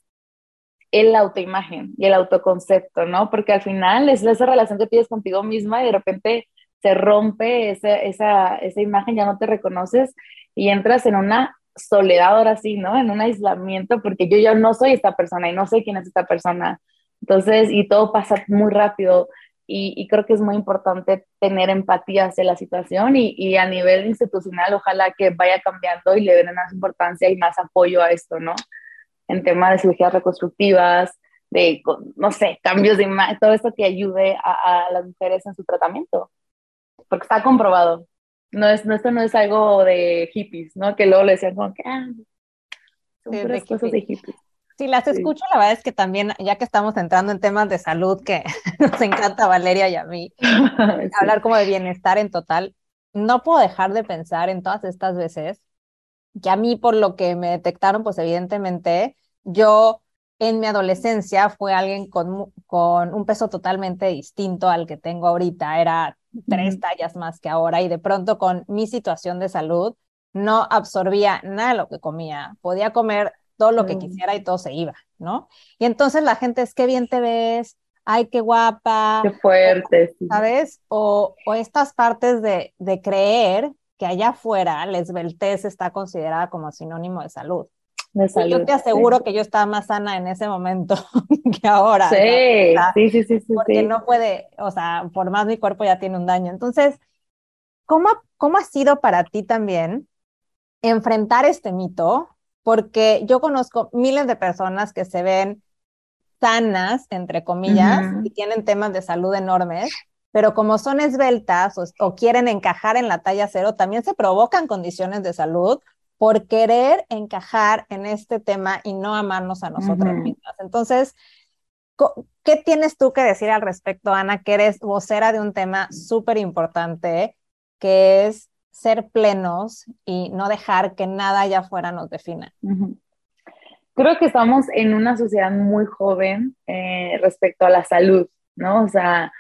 el autoimagen y el autoconcepto, ¿no? Porque al final es esa relación que tienes contigo misma y de repente se rompe esa, esa, esa imagen, ya no te reconoces y entras en una soledad ahora sí, ¿no? En un aislamiento porque yo ya no soy esta persona y no sé quién es esta persona. Entonces, y todo pasa muy rápido y, y, creo que es muy importante tener empatía hacia la situación y, y, a nivel institucional ojalá que vaya cambiando y le den más importancia y más apoyo a esto, ¿no? En temas de cirugías reconstructivas, de, no sé, cambios de imagen, todo esto que ayude a, a, las mujeres en su tratamiento, porque está comprobado. No es, no, esto no es algo de hippies, ¿no? Que luego le decían como que, ah, son sí, puras cosas de hippies. Sí, las escucho, sí. la verdad es que también, ya que estamos entrando en temas de salud, que nos encanta Valeria y a mí, sí. hablar como de bienestar en total, no puedo dejar de pensar en todas estas veces que a mí, por lo que me detectaron, pues evidentemente, yo en mi adolescencia fue alguien con, con un peso totalmente distinto al que tengo ahorita, era tres tallas más que ahora, y de pronto con mi situación de salud, no absorbía nada de lo que comía, podía comer todo lo que quisiera y todo se iba, ¿no? Y entonces la gente es, qué bien te ves, ay, qué guapa. Qué fuerte. ¿Sabes? O, o estas partes de, de, creer que allá afuera la esbeltez está considerada como sinónimo de salud. De salud yo te aseguro sí. que yo estaba más sana en ese momento que ahora. Sí, ¿no? sí, sí, sí, sí. Porque sí. no puede, o sea, por más mi cuerpo ya tiene un daño. Entonces, ¿cómo, cómo ha sido para ti también enfrentar este mito? Porque yo conozco miles de personas que se ven sanas, entre comillas, uh -huh. y tienen temas de salud enormes, pero como son esbeltas o, o, quieren encajar en la talla cero, también se provocan condiciones de salud por querer encajar en este tema y no amarnos a nosotras uh -huh. mismas. Entonces, ¿qué tienes tú que decir al respecto, Ana, que eres vocera de un tema súper importante, que es ser plenos y no dejar que nada allá afuera nos defina. Creo que estamos en una sociedad muy joven eh, respecto a la salud, ¿no? O sea,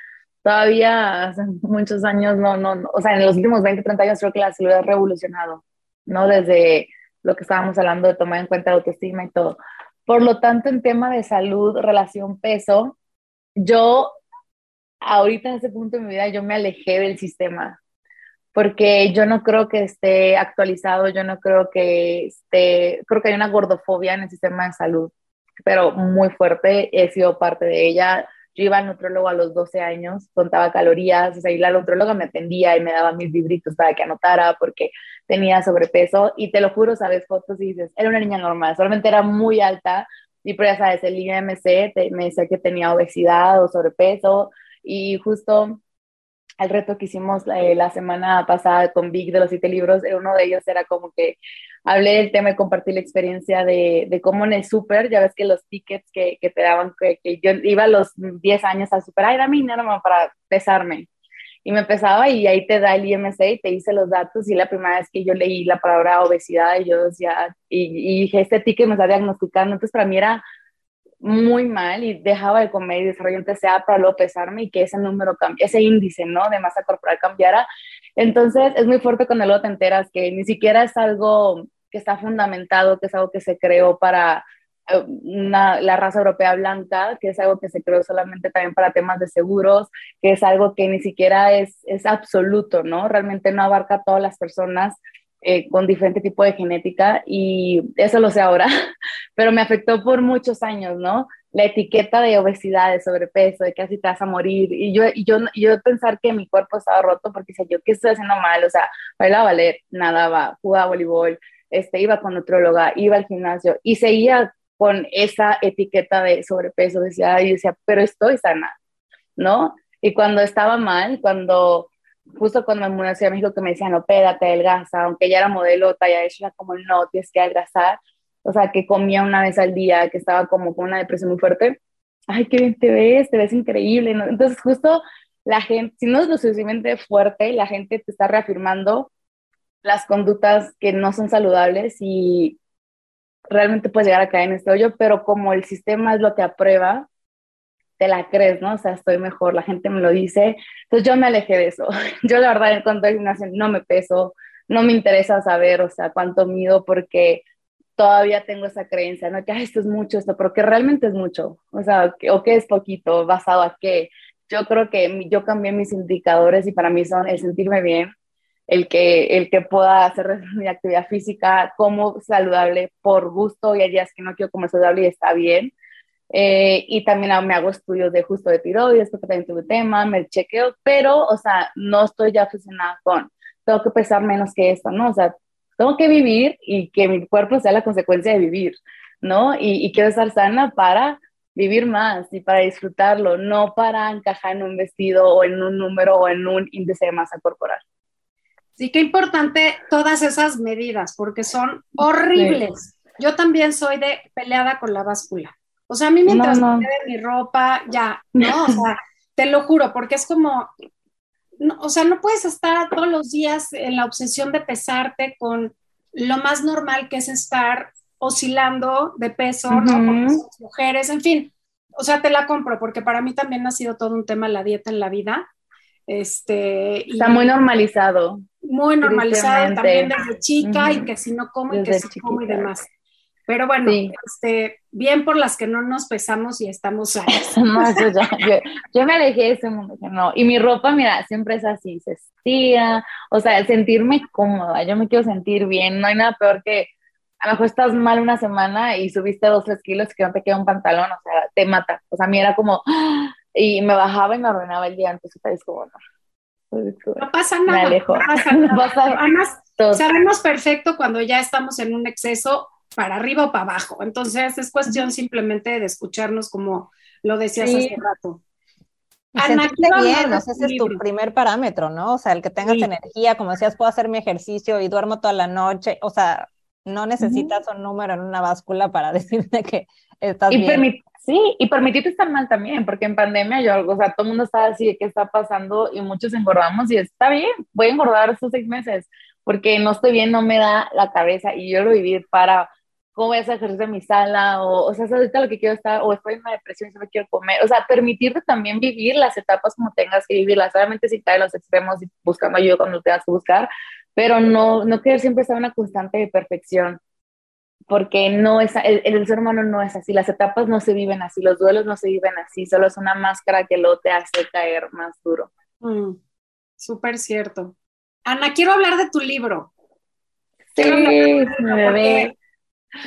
todavía hace muchos años, no, no, no, o sea, en los últimos 20, 30 años creo que la salud ha revolucionado, ¿no? Desde lo que estábamos hablando de tomar en cuenta la autoestima y todo. Por lo tanto, en tema de salud, relación, peso, yo ahorita en ese punto de mi vida yo me alejé del sistema, porque yo no creo que esté actualizado, yo no creo que esté, creo que hay una gordofobia en el sistema de salud, pero muy fuerte, he sido parte de ella. Yo iba al nutrólogo a los 12 años, contaba calorías, o sea, y la nutróloga me atendía y me daba mis libritos para que anotara porque tenía sobrepeso y te lo juro, sabes fotos y dices, era una niña normal, solamente era muy alta y pero ya sabes, el IMC me decía que tenía obesidad o sobrepeso y justo el reto que hicimos eh, la semana pasada con Vic de los siete libros, eh, uno de ellos era como que hablé del tema y compartí la experiencia de, de cómo en el súper, ya ves que los tickets que, te daban, que, yo iba a los 10 años al súper, ay, dame dinero para pesarme. Y me pesaba y ahí te da el IMC y te dice los datos y la primera vez que yo leí la palabra obesidad y yo decía, y, y dije, este ticket me está diagnosticando, entonces para mí era muy mal y dejaba de comer y desarrollé un TCA para luego pesarme y que ese número, ese índice, ¿no? De masa corporal cambiara. Entonces es muy fuerte cuando luego te enteras que ni siquiera es algo que está fundamentado, que es algo que se creó para eh, la raza europea blanca, que es algo que se creó solamente también para temas de seguros, que es algo que ni siquiera es, es absoluto, ¿no? Realmente no abarca a todas las personas eh, con diferente tipo de genética y eso lo sé ahora, pero me afectó por muchos años, ¿no? La etiqueta de obesidad, de sobrepeso, de así te vas a morir y yo, y yo, yo pensar que mi cuerpo estaba roto porque decía yo, ¿qué estoy haciendo mal? O sea, bailaba ballet, nadaba, jugaba voleibol, este, iba con nutróloga, iba al gimnasio y seguía con esa etiqueta de sobrepeso, decía, y decía, pero estoy sana, ¿no? Y cuando estaba mal, cuando justo cuando me mudé a México que me decían, no, pégate, adelgaza, aunque ya era modelo, talla eso era como, no, tienes que adelgazar, o sea, que comía una vez al día, que estaba como con una depresión muy fuerte, ay, qué bien te ves, te ves increíble, ¿no? Entonces, justo la gente, si no es lo suficientemente fuerte, la gente te está reafirmando las conductas que no son saludables y realmente puedes llegar a caer en este hoyo, pero como el sistema es lo que aprueba, te la crees, ¿no? O sea, estoy mejor, la gente me lo dice. Entonces yo me alejé de eso. Yo la verdad en cuanto al gimnasio no me peso, no me interesa saber, o sea, cuánto mido porque todavía tengo esa creencia, ¿no? Que esto es mucho, esto, pero que realmente es mucho, o sea, o que es poquito, basado a qué. Yo creo que yo cambié mis indicadores y para mí son el sentirme bien, el que, el que pueda hacer mi actividad física como saludable por gusto y hay días que no quiero comer saludable y está bien eh, y también me hago estudios de justo de tiroides, porque también tuve tema, me chequeo, pero, o sea, no estoy ya aficionada con, tengo que pesar menos que esto, ¿no? O sea, tengo que vivir y que mi cuerpo sea la consecuencia de vivir, ¿no? Y, y quiero estar sana para vivir más y para disfrutarlo, no para encajar en un vestido o en un número o en un índice de masa corporal. Sí, qué importante todas esas medidas, porque son horribles. Yo también soy de peleada con la báscula. O sea, a mí mientras no, me mi ropa, ya, ¿no? O sea, te lo juro, porque es como, o sea, no puedes estar todos los días en la obsesión de pesarte con lo más normal que es estar oscilando de peso, ¿no? Con las mujeres, en fin. O sea, te la compro, porque para mí también ha sido todo un tema la dieta en la vida. Este, Está muy normalizado. Muy normalizado también desde chica y que si no como y que si como y demás. Pero bueno, este, bien por las que no nos pesamos y estamos sanas. yo, yo, me alejé de ese mundo, no. Y mi ropa, mira, siempre es así, se estira, o sea, sentirme cómoda, yo me quiero sentir bien, no hay nada peor que a lo mejor estás mal una semana y subiste dos, tres kilos que no te queda un pantalón, o sea, te mata. O sea, a mí era como, y me bajaba y me arruinaba el día antes, y como, no. No pasa nada. No pasa nada. Además, sabemos perfecto cuando ya estamos en un exceso para arriba o para abajo. Entonces es cuestión simplemente de escucharnos como lo decías hace rato. Ana, bien, ese es tu primer parámetro, ¿no? O sea, el que tengas energía, como decías, puedo hacer mi ejercicio y duermo toda la noche, o sea, no necesitas un número en una báscula para decirte que estás bien. Sí, y permitirte estar mal también, porque en pandemia yo, o sea, todo el mundo estaba así, ¿qué está pasando? Y muchos engordamos y está bien, voy a engordar estos seis meses, porque no estoy bien, no me da la cabeza y yo lo viví para cómo voy a hacer ejercicio en mi sala, o, o sea, ahorita lo que quiero estar, o estoy en una depresión y solo quiero comer, o sea, permitirte también vivir las etapas como tengas que vivirlas, obviamente sin caer en los extremos y buscando ayuda cuando tengas que buscar, pero no, no querer siempre estar en una constante de perfección, porque no es, el, el, ser humano no es así, las etapas no se viven así, los duelos no se viven así, solo es una máscara que lo te hace caer más duro. Mm, Súper cierto. Ana, quiero hablar de tu libro. Sí, me.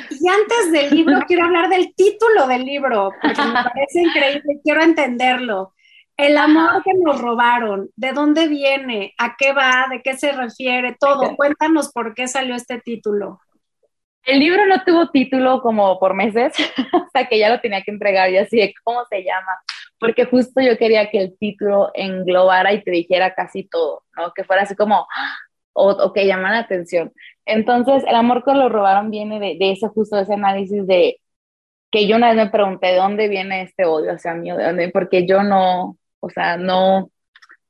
Y antes del libro, quiero hablar del título del libro, porque me parece increíble, quiero entenderlo. El amor que nos robaron, ¿de dónde viene? ¿A qué va? ¿De qué se refiere? Todo. Cuéntanos por qué salió este título. El libro no tuvo título como por meses, hasta que ya lo tenía que entregar y así de cómo se llama, porque justo yo quería que el título englobara y te dijera casi todo, ¿no? Que fuera así como, o, o que llamara la atención. Entonces, el amor que lo robaron viene de, de ese justo, ese análisis de que yo una vez me pregunté, ¿de dónde viene este odio hacia mí? ¿De dónde? Porque yo no, o sea, no,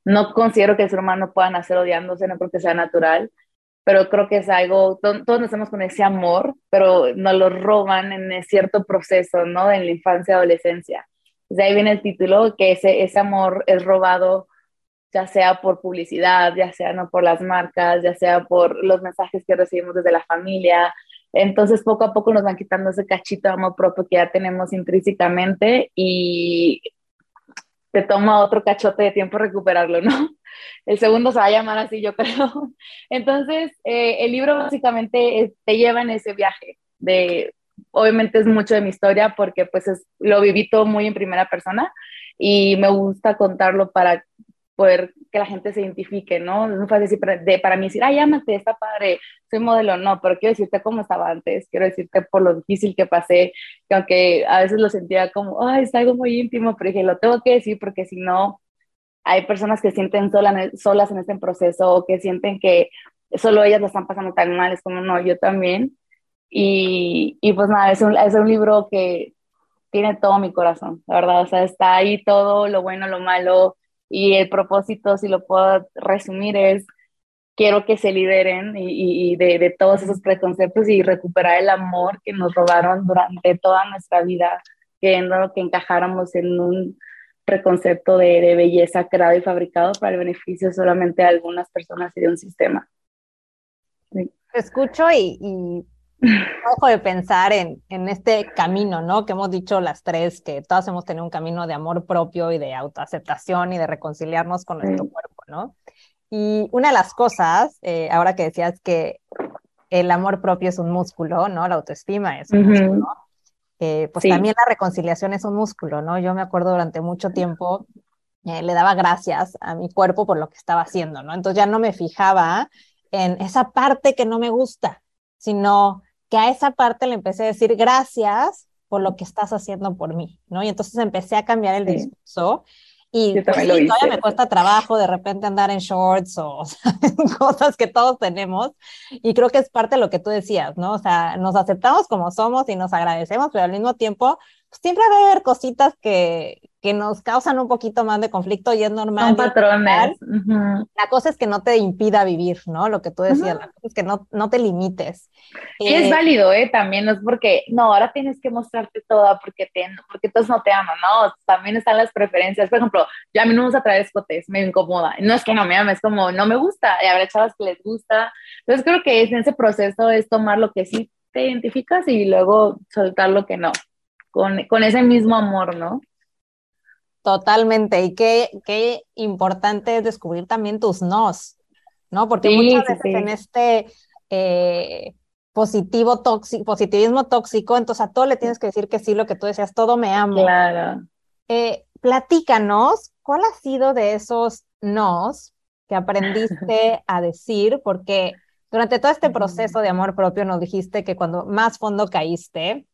no considero que el ser humano pueda nacer odiándose, no creo que sea natural, pero creo que es algo, todos nacemos con ese amor, pero nos lo roban en cierto proceso, ¿no? En la infancia, adolescencia. De ahí viene el título, que ese, ese amor es robado ya sea por publicidad, ya sea no por las marcas, ya sea por los mensajes que recibimos desde la familia. Entonces, poco a poco nos van quitando ese cachito de amor propio que ya tenemos intrínsecamente y te toma otro cachote de tiempo recuperarlo, ¿no? El segundo se va a llamar así, yo creo. Entonces, eh, el libro básicamente te lleva en ese viaje de, obviamente es mucho de mi historia porque pues lo viví todo muy en primera persona y me gusta contarlo para poder que la gente se identifique, ¿no? No fue decir para, de, para mí decir, ay, llámate, está padre, soy modelo, no, pero quiero decirte cómo estaba antes, quiero decirte por lo difícil que pasé, que aunque a veces lo sentía como, ay, es algo muy íntimo, pero dije, lo tengo que decir porque si no, hay personas que sienten solas en este proceso o que sienten que solo ellas lo están pasando tan mal, es como, no, yo también. Y, y pues nada, es un, es un libro que tiene todo mi corazón, la verdad, o sea, está ahí todo, lo bueno, lo malo, y el propósito, si lo puedo resumir, es quiero que se liberen y, de, de, todos esos preconceptos y recuperar el amor que nos robaron durante toda nuestra vida, queriendo que encajáramos en un preconcepto de, de belleza creado y fabricado para el beneficio solamente de algunas personas y de un sistema. Escucho y Ojo de pensar en, en este camino, ¿no? Que hemos dicho las tres, que todas hemos tenido un camino de amor propio y de autoaceptación y de reconciliarnos con nuestro cuerpo, ¿no? Y una de las cosas, eh, ahora que decías que el amor propio es un músculo, ¿no? La autoestima es un músculo. Eh, pues también la reconciliación es un músculo, ¿no? Yo me acuerdo durante mucho tiempo eh, le daba gracias a mi cuerpo por lo que estaba haciendo, ¿no? Entonces ya no me fijaba en esa parte que no me gusta, sino que a esa parte le empecé a decir gracias por lo que estás haciendo por mí, ¿no? Y entonces empecé a cambiar el discurso. Y pues, todavía me cuesta trabajo de repente andar en shorts o, cosas que todos tenemos. Y creo que es parte de lo que tú decías, ¿no? O sea, nos aceptamos como somos y nos agradecemos, pero al mismo tiempo pues, siempre va a haber cositas que, que nos causan un poquito más de conflicto y es normal. Son patrones. La cosa es que no te impida vivir, ¿no? Lo que tú decías, la cosa es que no, no te limites. Y es eh, válido, ¿eh? También no es porque, no, ahora tienes que mostrarte toda porque, te, porque todos no te aman, ¿no? También están las preferencias. Por ejemplo, yo a mí no me gusta traer escotes, me incomoda. No es que no me ames, es como, no me gusta. Y habrá chavas que les gusta. Entonces creo que en ese proceso es tomar lo que sí te identificas y luego soltar lo que no. Con, con ese mismo amor, ¿no? Totalmente, y qué, qué importante es descubrir también tus nos, ¿no? Porque muchas veces en este eh, positivo tóxico, positivismo tóxico, entonces a todo le tienes que decir que sí, lo que tú decías, todo me amo. Claro. Eh, platícanos, ¿cuál ha sido de esos nos que aprendiste a decir? Porque durante todo este proceso de amor propio nos dijiste que cuando más fondo caíste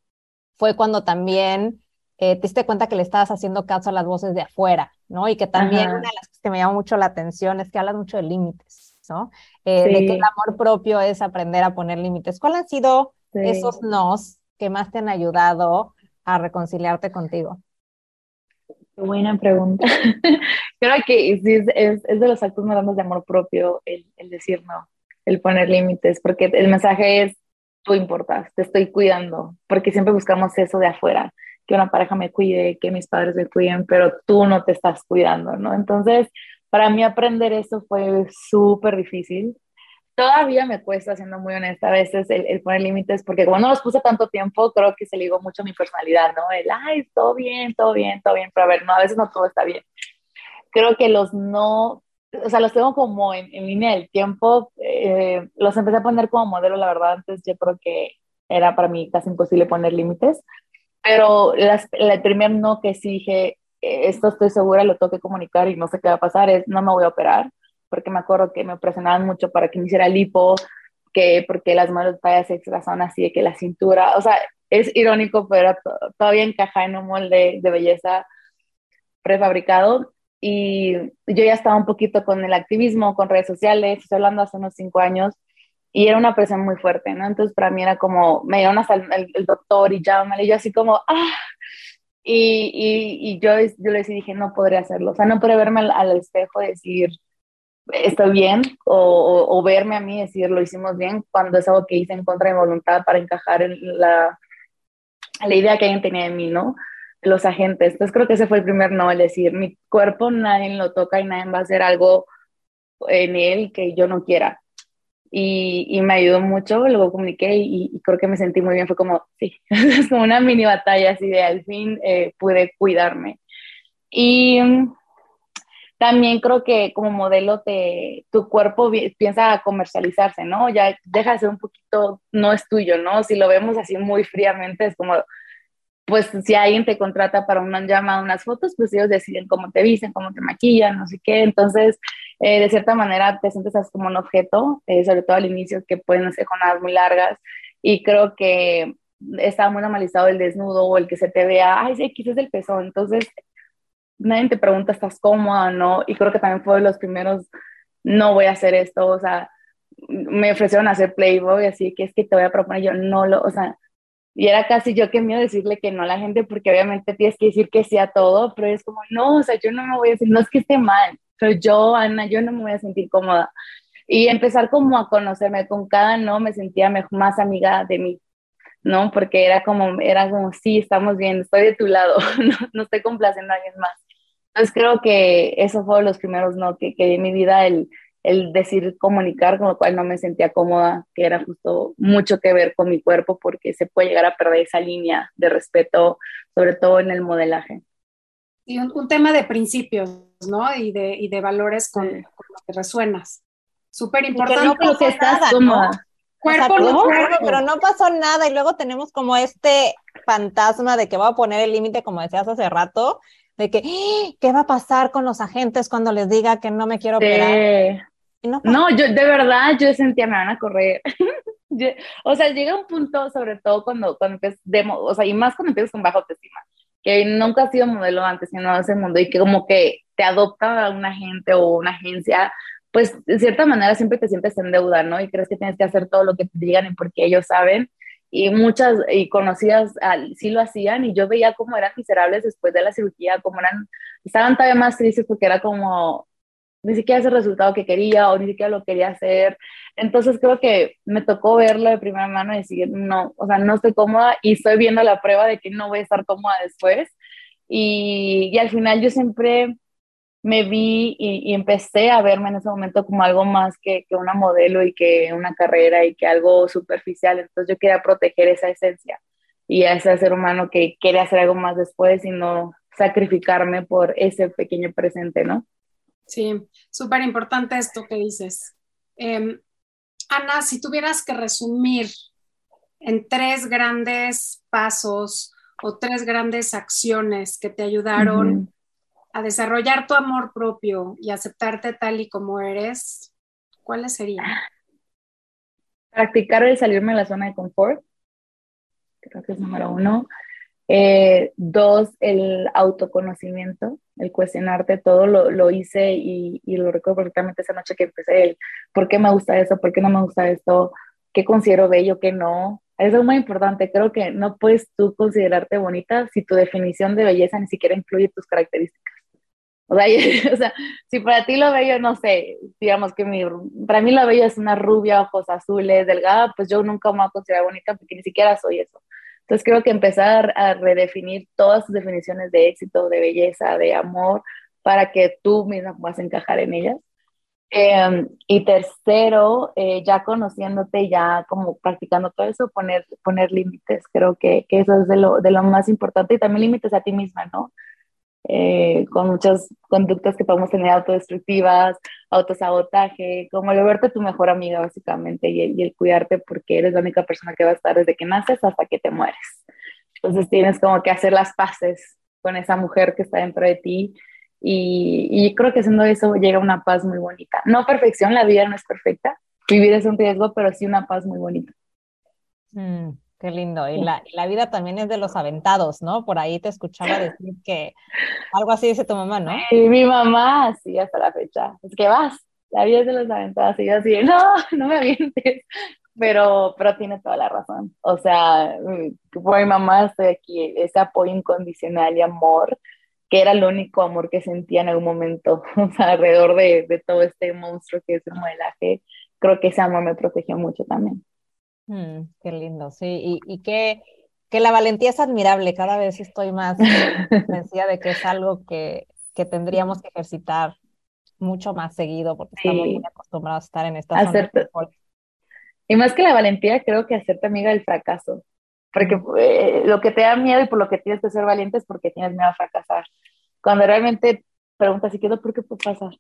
fue cuando también eh, te diste cuenta que le estabas haciendo caso a las voces de afuera, ¿no? Y que también una de las cosas que me llama mucho la atención es que hablas mucho de límites, ¿no? Eh, de que el amor propio es aprender a poner límites. ¿Cuáles han sido esos nos que más te han ayudado a reconciliarte contigo? Qué buena pregunta. Creo que sí, es, es, de los actos más grandes de amor propio el, el decir no, el poner límites, porque el mensaje es, tú importas, te estoy cuidando, porque siempre buscamos eso de afuera que una pareja me cuide, que mis padres me cuiden, pero tú no te estás cuidando, ¿no? Entonces, para mí aprender eso fue súper difícil. Todavía me cuesta, siendo muy honesta, a veces el, poner límites, porque como no los puse tanto tiempo, creo que se ligó mucho a mi personalidad, ¿no? El, ay, todo bien, todo bien, todo bien, pero a ver, no, a veces no todo está bien. Creo que los no, o sea, los tengo como en, línea del tiempo, eh, los empecé a poner como modelo, la verdad, antes yo creo que era para mí casi imposible poner límites, pero las, el primer no que sí dije, eh, esto estoy segura, lo tengo que comunicar y no sé qué va a pasar, es no me voy a operar, porque me acuerdo que me presionaban mucho para que me hiciera lipo, que porque las manos tallas extras son así de que la cintura, o sea, es irónico, pero todavía encaja en un molde de belleza prefabricado. Y yo ya estaba un poquito con el activismo, con redes sociales, estoy hablando hace unos cinco años, y era una presión muy fuerte, ¿no? Entonces para mí era como, me dieron hasta el, doctor y llámale, y yo así como, ah, y, y, y, yo, yo le dije, no podría hacerlo, o sea, no podría verme al, espejo y decir, estoy bien, o, o, verme a mí y decir, lo hicimos bien, cuando es algo que hice en contra de voluntad para encajar en la, la idea que alguien tenía de mí, ¿no? Los agentes. Entonces creo que ese fue el primer no, el decir, mi cuerpo nadie lo toca y nadie va a hacer algo en él que yo no quiera. Y, y me ayudó mucho, luego comuniqué y, y, creo que me sentí muy bien, fue como, sí, es como una mini batalla así de al fin eh, pude cuidarme. Y también creo que como modelo te, tu cuerpo piensa comercializarse, ¿no? Ya deja de ser un poquito, no es tuyo, ¿no? Si lo vemos así muy fríamente, es como, pues si alguien te contrata para una llamada, unas fotos, pues ellos deciden cómo te visten, cómo te maquillan, no sé qué. Entonces, eh, de cierta manera te sientes como un objeto, eh, sobre todo al inicio, que pueden ser jornadas muy largas. Y creo que está muy normalizado el desnudo o el que se te vea, ay, sí, quizás el pezón. Entonces, nadie te pregunta, ¿estás cómoda no? Y creo que también fue de los primeros, no voy a hacer esto, o sea, me ofrecieron hacer Playboy, así que es que te voy a proponer, yo no lo, o sea, y era casi yo que miedo decirle que no a la gente, porque obviamente tienes que decir que sí a todo, pero es como, no, o sea, yo no me voy a decir, no es que esté mal, pero yo, Ana, yo no me voy a sentir cómoda. Y empezar como a conocerme con cada no, me sentía más amiga de mí, ¿no? Porque era como, era como, sí, estamos bien, estoy de tu lado, no, no estoy complaciendo a alguien más. Entonces creo que eso fue los primeros no que, que en mi vida el, el decir comunicar, con lo cual no me sentía cómoda, que era justo mucho que ver con mi cuerpo porque se puede llegar a perder esa línea de respeto, sobre todo en el modelaje. Y un, tema de principios, ¿no? Y de, y de valores con, con los que resuenas. Súper importante. No que estás cómoda. Cuerpo, no cuerpo. Pero no pasó nada y luego tenemos como este fantasma de que va a poner el límite, como decías hace rato, de que, ¡Ah! ¿qué va a pasar con los agentes cuando les diga que no me quiero operar? No, yo de verdad yo sentía me van a correr. o sea, llega un punto, sobre todo cuando, cuando empiezas, o sea, y más cuando empiezas con baja autoestima, que nunca has sido modelo antes, sino en ese mundo, y que como que te adopta una agente o una agencia, pues de cierta manera siempre te sientes en deuda, ¿no? Y crees que tienes que hacer todo lo que te digan y porque ellos saben y muchas y conocidas sí lo hacían y yo veía cómo eran miserables después de la cirugía, cómo eran, estaban todavía más tristes porque era como ni siquiera ese resultado que quería o ni siquiera lo quería hacer. Entonces creo que me tocó verlo de primera mano y decir, no, o sea, no estoy cómoda y estoy viendo la prueba de que no voy a estar cómoda después. Y, y al final yo siempre me vi y, empecé a verme en ese momento como algo más que, que, una modelo y que una carrera y que algo superficial. Entonces yo quería proteger esa esencia y a ese ser humano que quiere hacer algo más después y no sacrificarme por ese pequeño presente, ¿no? Sí, súper importante esto que dices. Em, Ana, si tuvieras que resumir en tres grandes pasos o tres grandes acciones que te ayudaron a desarrollar tu amor propio y aceptarte tal y como eres, ¿cuáles serían? Practicar el salirme de la zona de confort, creo que es número uno. Eh, dos, el autoconocimiento, el cuestionarte todo, lo, lo hice y, y, lo recuerdo perfectamente esa noche que empecé, el por qué me gusta eso, por qué no me gusta esto, qué considero bello, qué no. Eso es muy importante, creo que no puedes tú considerarte bonita si tu definición de belleza ni siquiera incluye tus características. O sea, si para ti lo bello, no sé, digamos que para mí lo bello es una rubia, ojos azules, delgada, pues yo nunca me voy a considerar bonita porque ni siquiera soy eso. Entonces creo que empezar a redefinir todas tus definiciones de éxito, de belleza, de amor, para que tú misma puedas encajar en ellas. Em, y tercero, eh, ya conociéndote, ya como practicando todo eso, poner, poner límites. Creo que, que eso es de lo, de lo más importante y también límites a ti misma, ¿no? Eh, con muchas conductas que podemos tener autodestructivas, autosabotaje, como el verte tu mejor amiga básicamente y, el cuidarte porque eres la única persona que va a estar desde que naces hasta que te mueres. Entonces tienes como que hacer las paces con esa mujer que está dentro de ti y, y creo que haciendo eso llega una paz muy bonita. No perfección, la vida no es perfecta, vivir es un riesgo, pero sí una paz muy bonita. Mm, qué lindo. Y la, la, vida también es de los aventados, ¿no? Por ahí te escuchaba decir que algo así dice tu mamá, ¿no? Sí, mi mamá, sí, hasta la fecha. Es que vas, la vida es de los aventados. Y yo así, no, no me avientes. Pero, pero tiene toda la razón. O sea, por mi mamá estoy aquí, ese apoyo incondicional y amor que era el único amor que sentía en algún momento, o sea, alrededor de, de, todo este monstruo que es el modelaje, creo que ese amor me protegió mucho también. Mm, qué lindo, sí, y, y que, que, la valentía es admirable, cada vez estoy más convencida de que es algo que, que, tendríamos que ejercitar mucho más seguido, porque estamos muy acostumbrados a estar en esta zona. Y más que la valentía, creo que hacerte amiga del fracaso, porque eh, lo que te da miedo y por lo que tienes que ser valiente es porque tienes miedo a fracasar. Cuando realmente preguntas, ¿y qué es por qué puede pasar?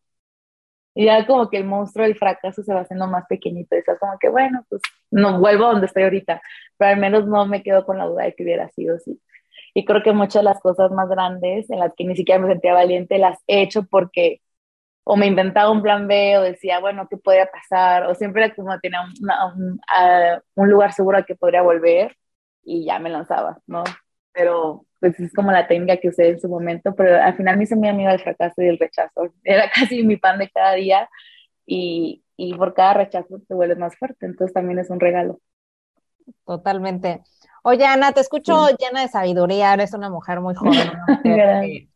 Y ya como que el monstruo del fracaso se va haciendo más pequeñito. Y estás como que, bueno, pues no vuelvo a donde estoy ahorita, pero al menos no me quedo con la duda de que hubiera sido así. Y creo que muchas de las cosas más grandes en las que ni siquiera me sentía valiente las he hecho porque o me inventaba un plan B o decía, bueno, ¿qué podría pasar? O siempre como tenía un, un, un lugar seguro al que podría volver y ya me lanzaba, ¿no? Pero pues es como la técnica que usé en su momento, pero al final me hice muy amiga del fracaso y del rechazo. Era casi mi pan de cada día y, y por cada rechazo te vuelves más fuerte, entonces también es un regalo. Totalmente. Oye, Ana, te escucho llena de sabiduría, eres una mujer muy joven, que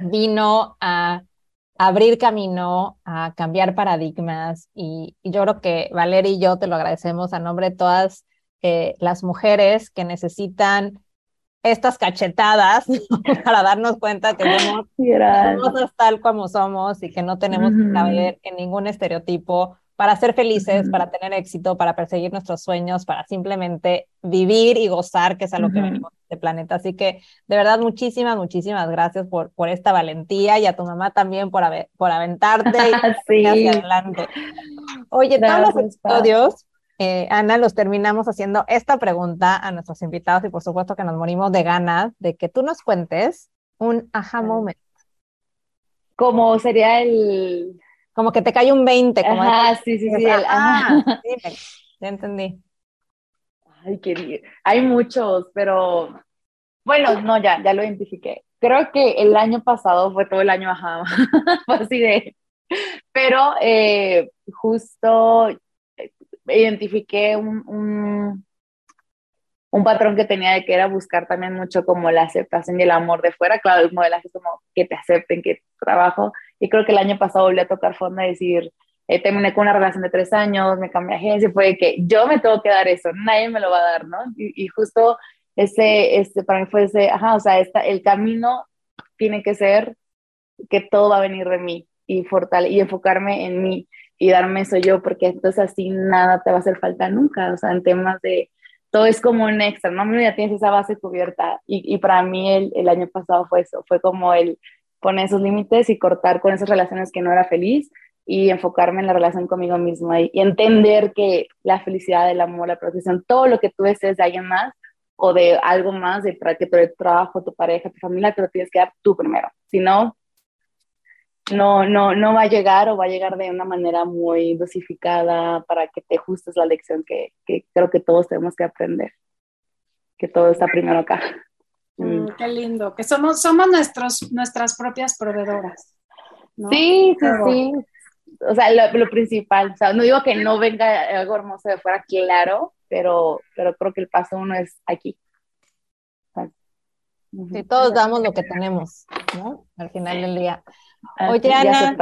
vino a abrir camino, a cambiar paradigmas y, y, yo creo que Valeria y yo te lo agradecemos a nombre de todas eh, las mujeres que necesitan estas cachetadas para darnos cuenta que somos, somos, tal como somos y que no tenemos que caber en ningún estereotipo para ser felices, para tener éxito, para perseguir nuestros sueños, para simplemente vivir y gozar, que es a lo que venimos de este planeta. Así que, de verdad, muchísimas, muchísimas gracias por, por esta valentía y a tu mamá también por, por aventarte y hacia adelante. Oye, todos los episodios eh, Ana, los terminamos haciendo esta pregunta a nuestros invitados y por supuesto que nos morimos de ganas de que tú nos cuentes un aha moment. Como sería el... Como que te cae un 20. Como ajá, sí, sí, sí. ah, ya entendí. Ay, qué Hay muchos, pero bueno, no, ya, ya lo identifiqué. Creo que el año pasado fue todo el año ajá, fue así de... Pero eh, justo identifiqué un, un, un, patrón que tenía de que era buscar también mucho como la aceptación y el amor de fuera. Claro, el modelaje es como que te acepten, que trabajo. Y creo que el año pasado volví a tocar fondo y decir, eh, terminé con una relación de tres años, me cambié de agencia, fue que yo me tengo que dar eso, nadie me lo va a dar, ¿no? Y, y justo ese, este, para mí fue ese, ajá, o sea, esta, el camino tiene que ser que todo va a venir de mí y, fortale y enfocarme en mí y darme eso yo, porque entonces así nada te va a hacer falta nunca, o sea, en temas de, todo es como un extra, ¿no? Ya tienes esa base cubierta y, y para mí el, el, año pasado fue eso, fue como el poner esos límites y cortar con esas relaciones que no era feliz y enfocarme en la relación conmigo misma y, y entender que la felicidad, el amor, la protección, todo lo que tú desees de alguien más o de algo más, de que tu trabajo, tu pareja, tu familia, te lo tienes que dar tú primero. Si no, no, no, no va a llegar o va a llegar de una manera muy dosificada para que te ajustes la lección que, que creo que todos tenemos que aprender, que todo está primero acá. Mm, mm. qué lindo, que somos, somos nuestros, nuestras propias proveedoras. Sí, sí, sí. O sea, lo, principal, o sea, no digo que no venga algo hermoso de fuera, claro, pero, pero creo que el paso uno es aquí. Sí, todos damos lo que tenemos, ¿no? Al final del día. Oye, Ana,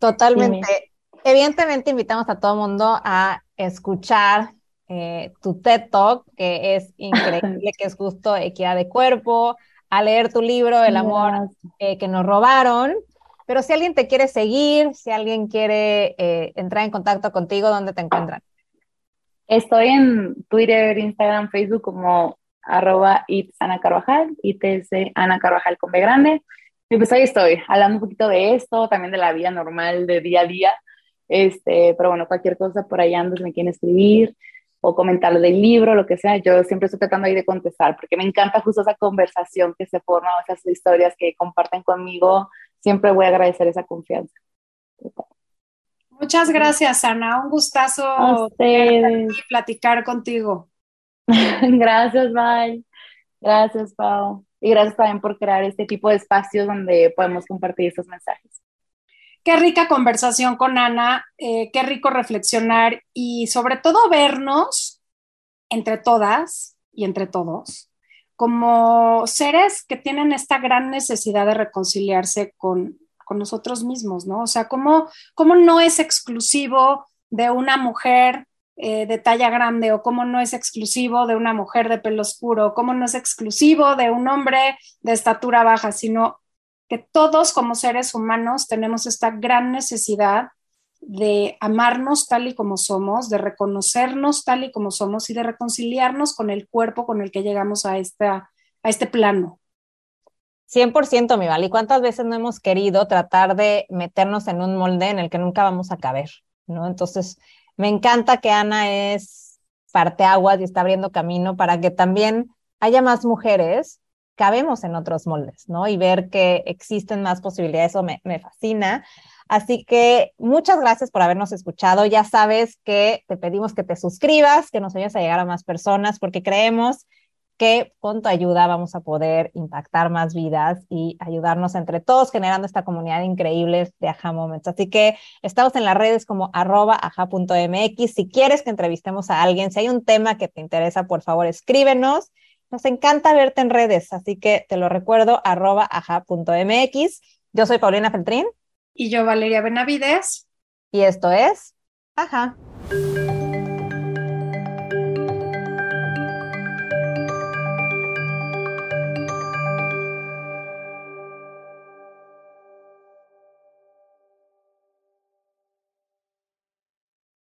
totalmente. Evidentemente invitamos a todo el mundo a escuchar eh, tu TED Talk, que es increíble, que es justo equidad de cuerpo, a leer tu libro, El amor eh, que nos robaron. Pero si alguien te quiere seguir, si alguien quiere eh, entrar en contacto contigo, ¿dónde te encuentran? Estoy en Twitter, Instagram, Facebook como arroba it's Ana Carvajal, ITS Ana Carvajal con B grande. Y pues ahí estoy, hablando un poquito de esto, también de la vida normal, de día a día. Este, pero bueno, cualquier cosa por ahí ando, si me quieren escribir o comentar del libro, lo que sea, yo siempre estoy tratando ahí de contestar, porque me encanta justo esa conversación que se forma, esas historias que comparten conmigo, siempre voy a agradecer esa confianza. Muchas gracias, Ana. Un gustazo platicar contigo. gracias, Val. Gracias, Pau. Y gracias también por crear este tipo de espacios donde podemos compartir estos mensajes. Qué rica conversación con Ana, eh, qué rico reflexionar y sobre todo vernos entre todas y entre todos como seres que tienen esta gran necesidad de reconciliarse con, nosotros mismos, ¿no? O sea, ¿cómo, cómo no es exclusivo de una mujer eh, de talla grande o cómo no es exclusivo de una mujer de pelo oscuro, cómo no es exclusivo de un hombre de estatura baja, sino que todos como seres humanos tenemos esta gran necesidad de amarnos tal y como somos, de reconocernos tal y como somos y de reconciliarnos con el cuerpo con el que llegamos a, esta, a este plano. 100% mi Val. ¿Y cuántas veces no hemos querido tratar de meternos en un molde en el que nunca vamos a caber? ¿no? Entonces, me encanta que Ana es parteaguas y está abriendo camino para que también haya más mujeres cabemos en otros moldes, ¿no? Y ver que existen más posibilidades, eso me, fascina. Así que muchas gracias por habernos escuchado. Ya sabes que te pedimos que te suscribas, que nos ayudes a llegar a más personas, porque creemos que con tu ayuda vamos a poder impactar más vidas y ayudarnos entre todos generando esta comunidad increíble de Aja Moments. Así que estamos en las redes como arroba aja.mx. Si quieres que entrevistemos a alguien, si hay un tema que te interesa, por favor, escríbenos. Nos encanta verte en redes, así que te lo recuerdo, arroba aja.mx. Yo soy Paulina Feltrín. Y yo, Valeria Benavides. Y esto es, ajá.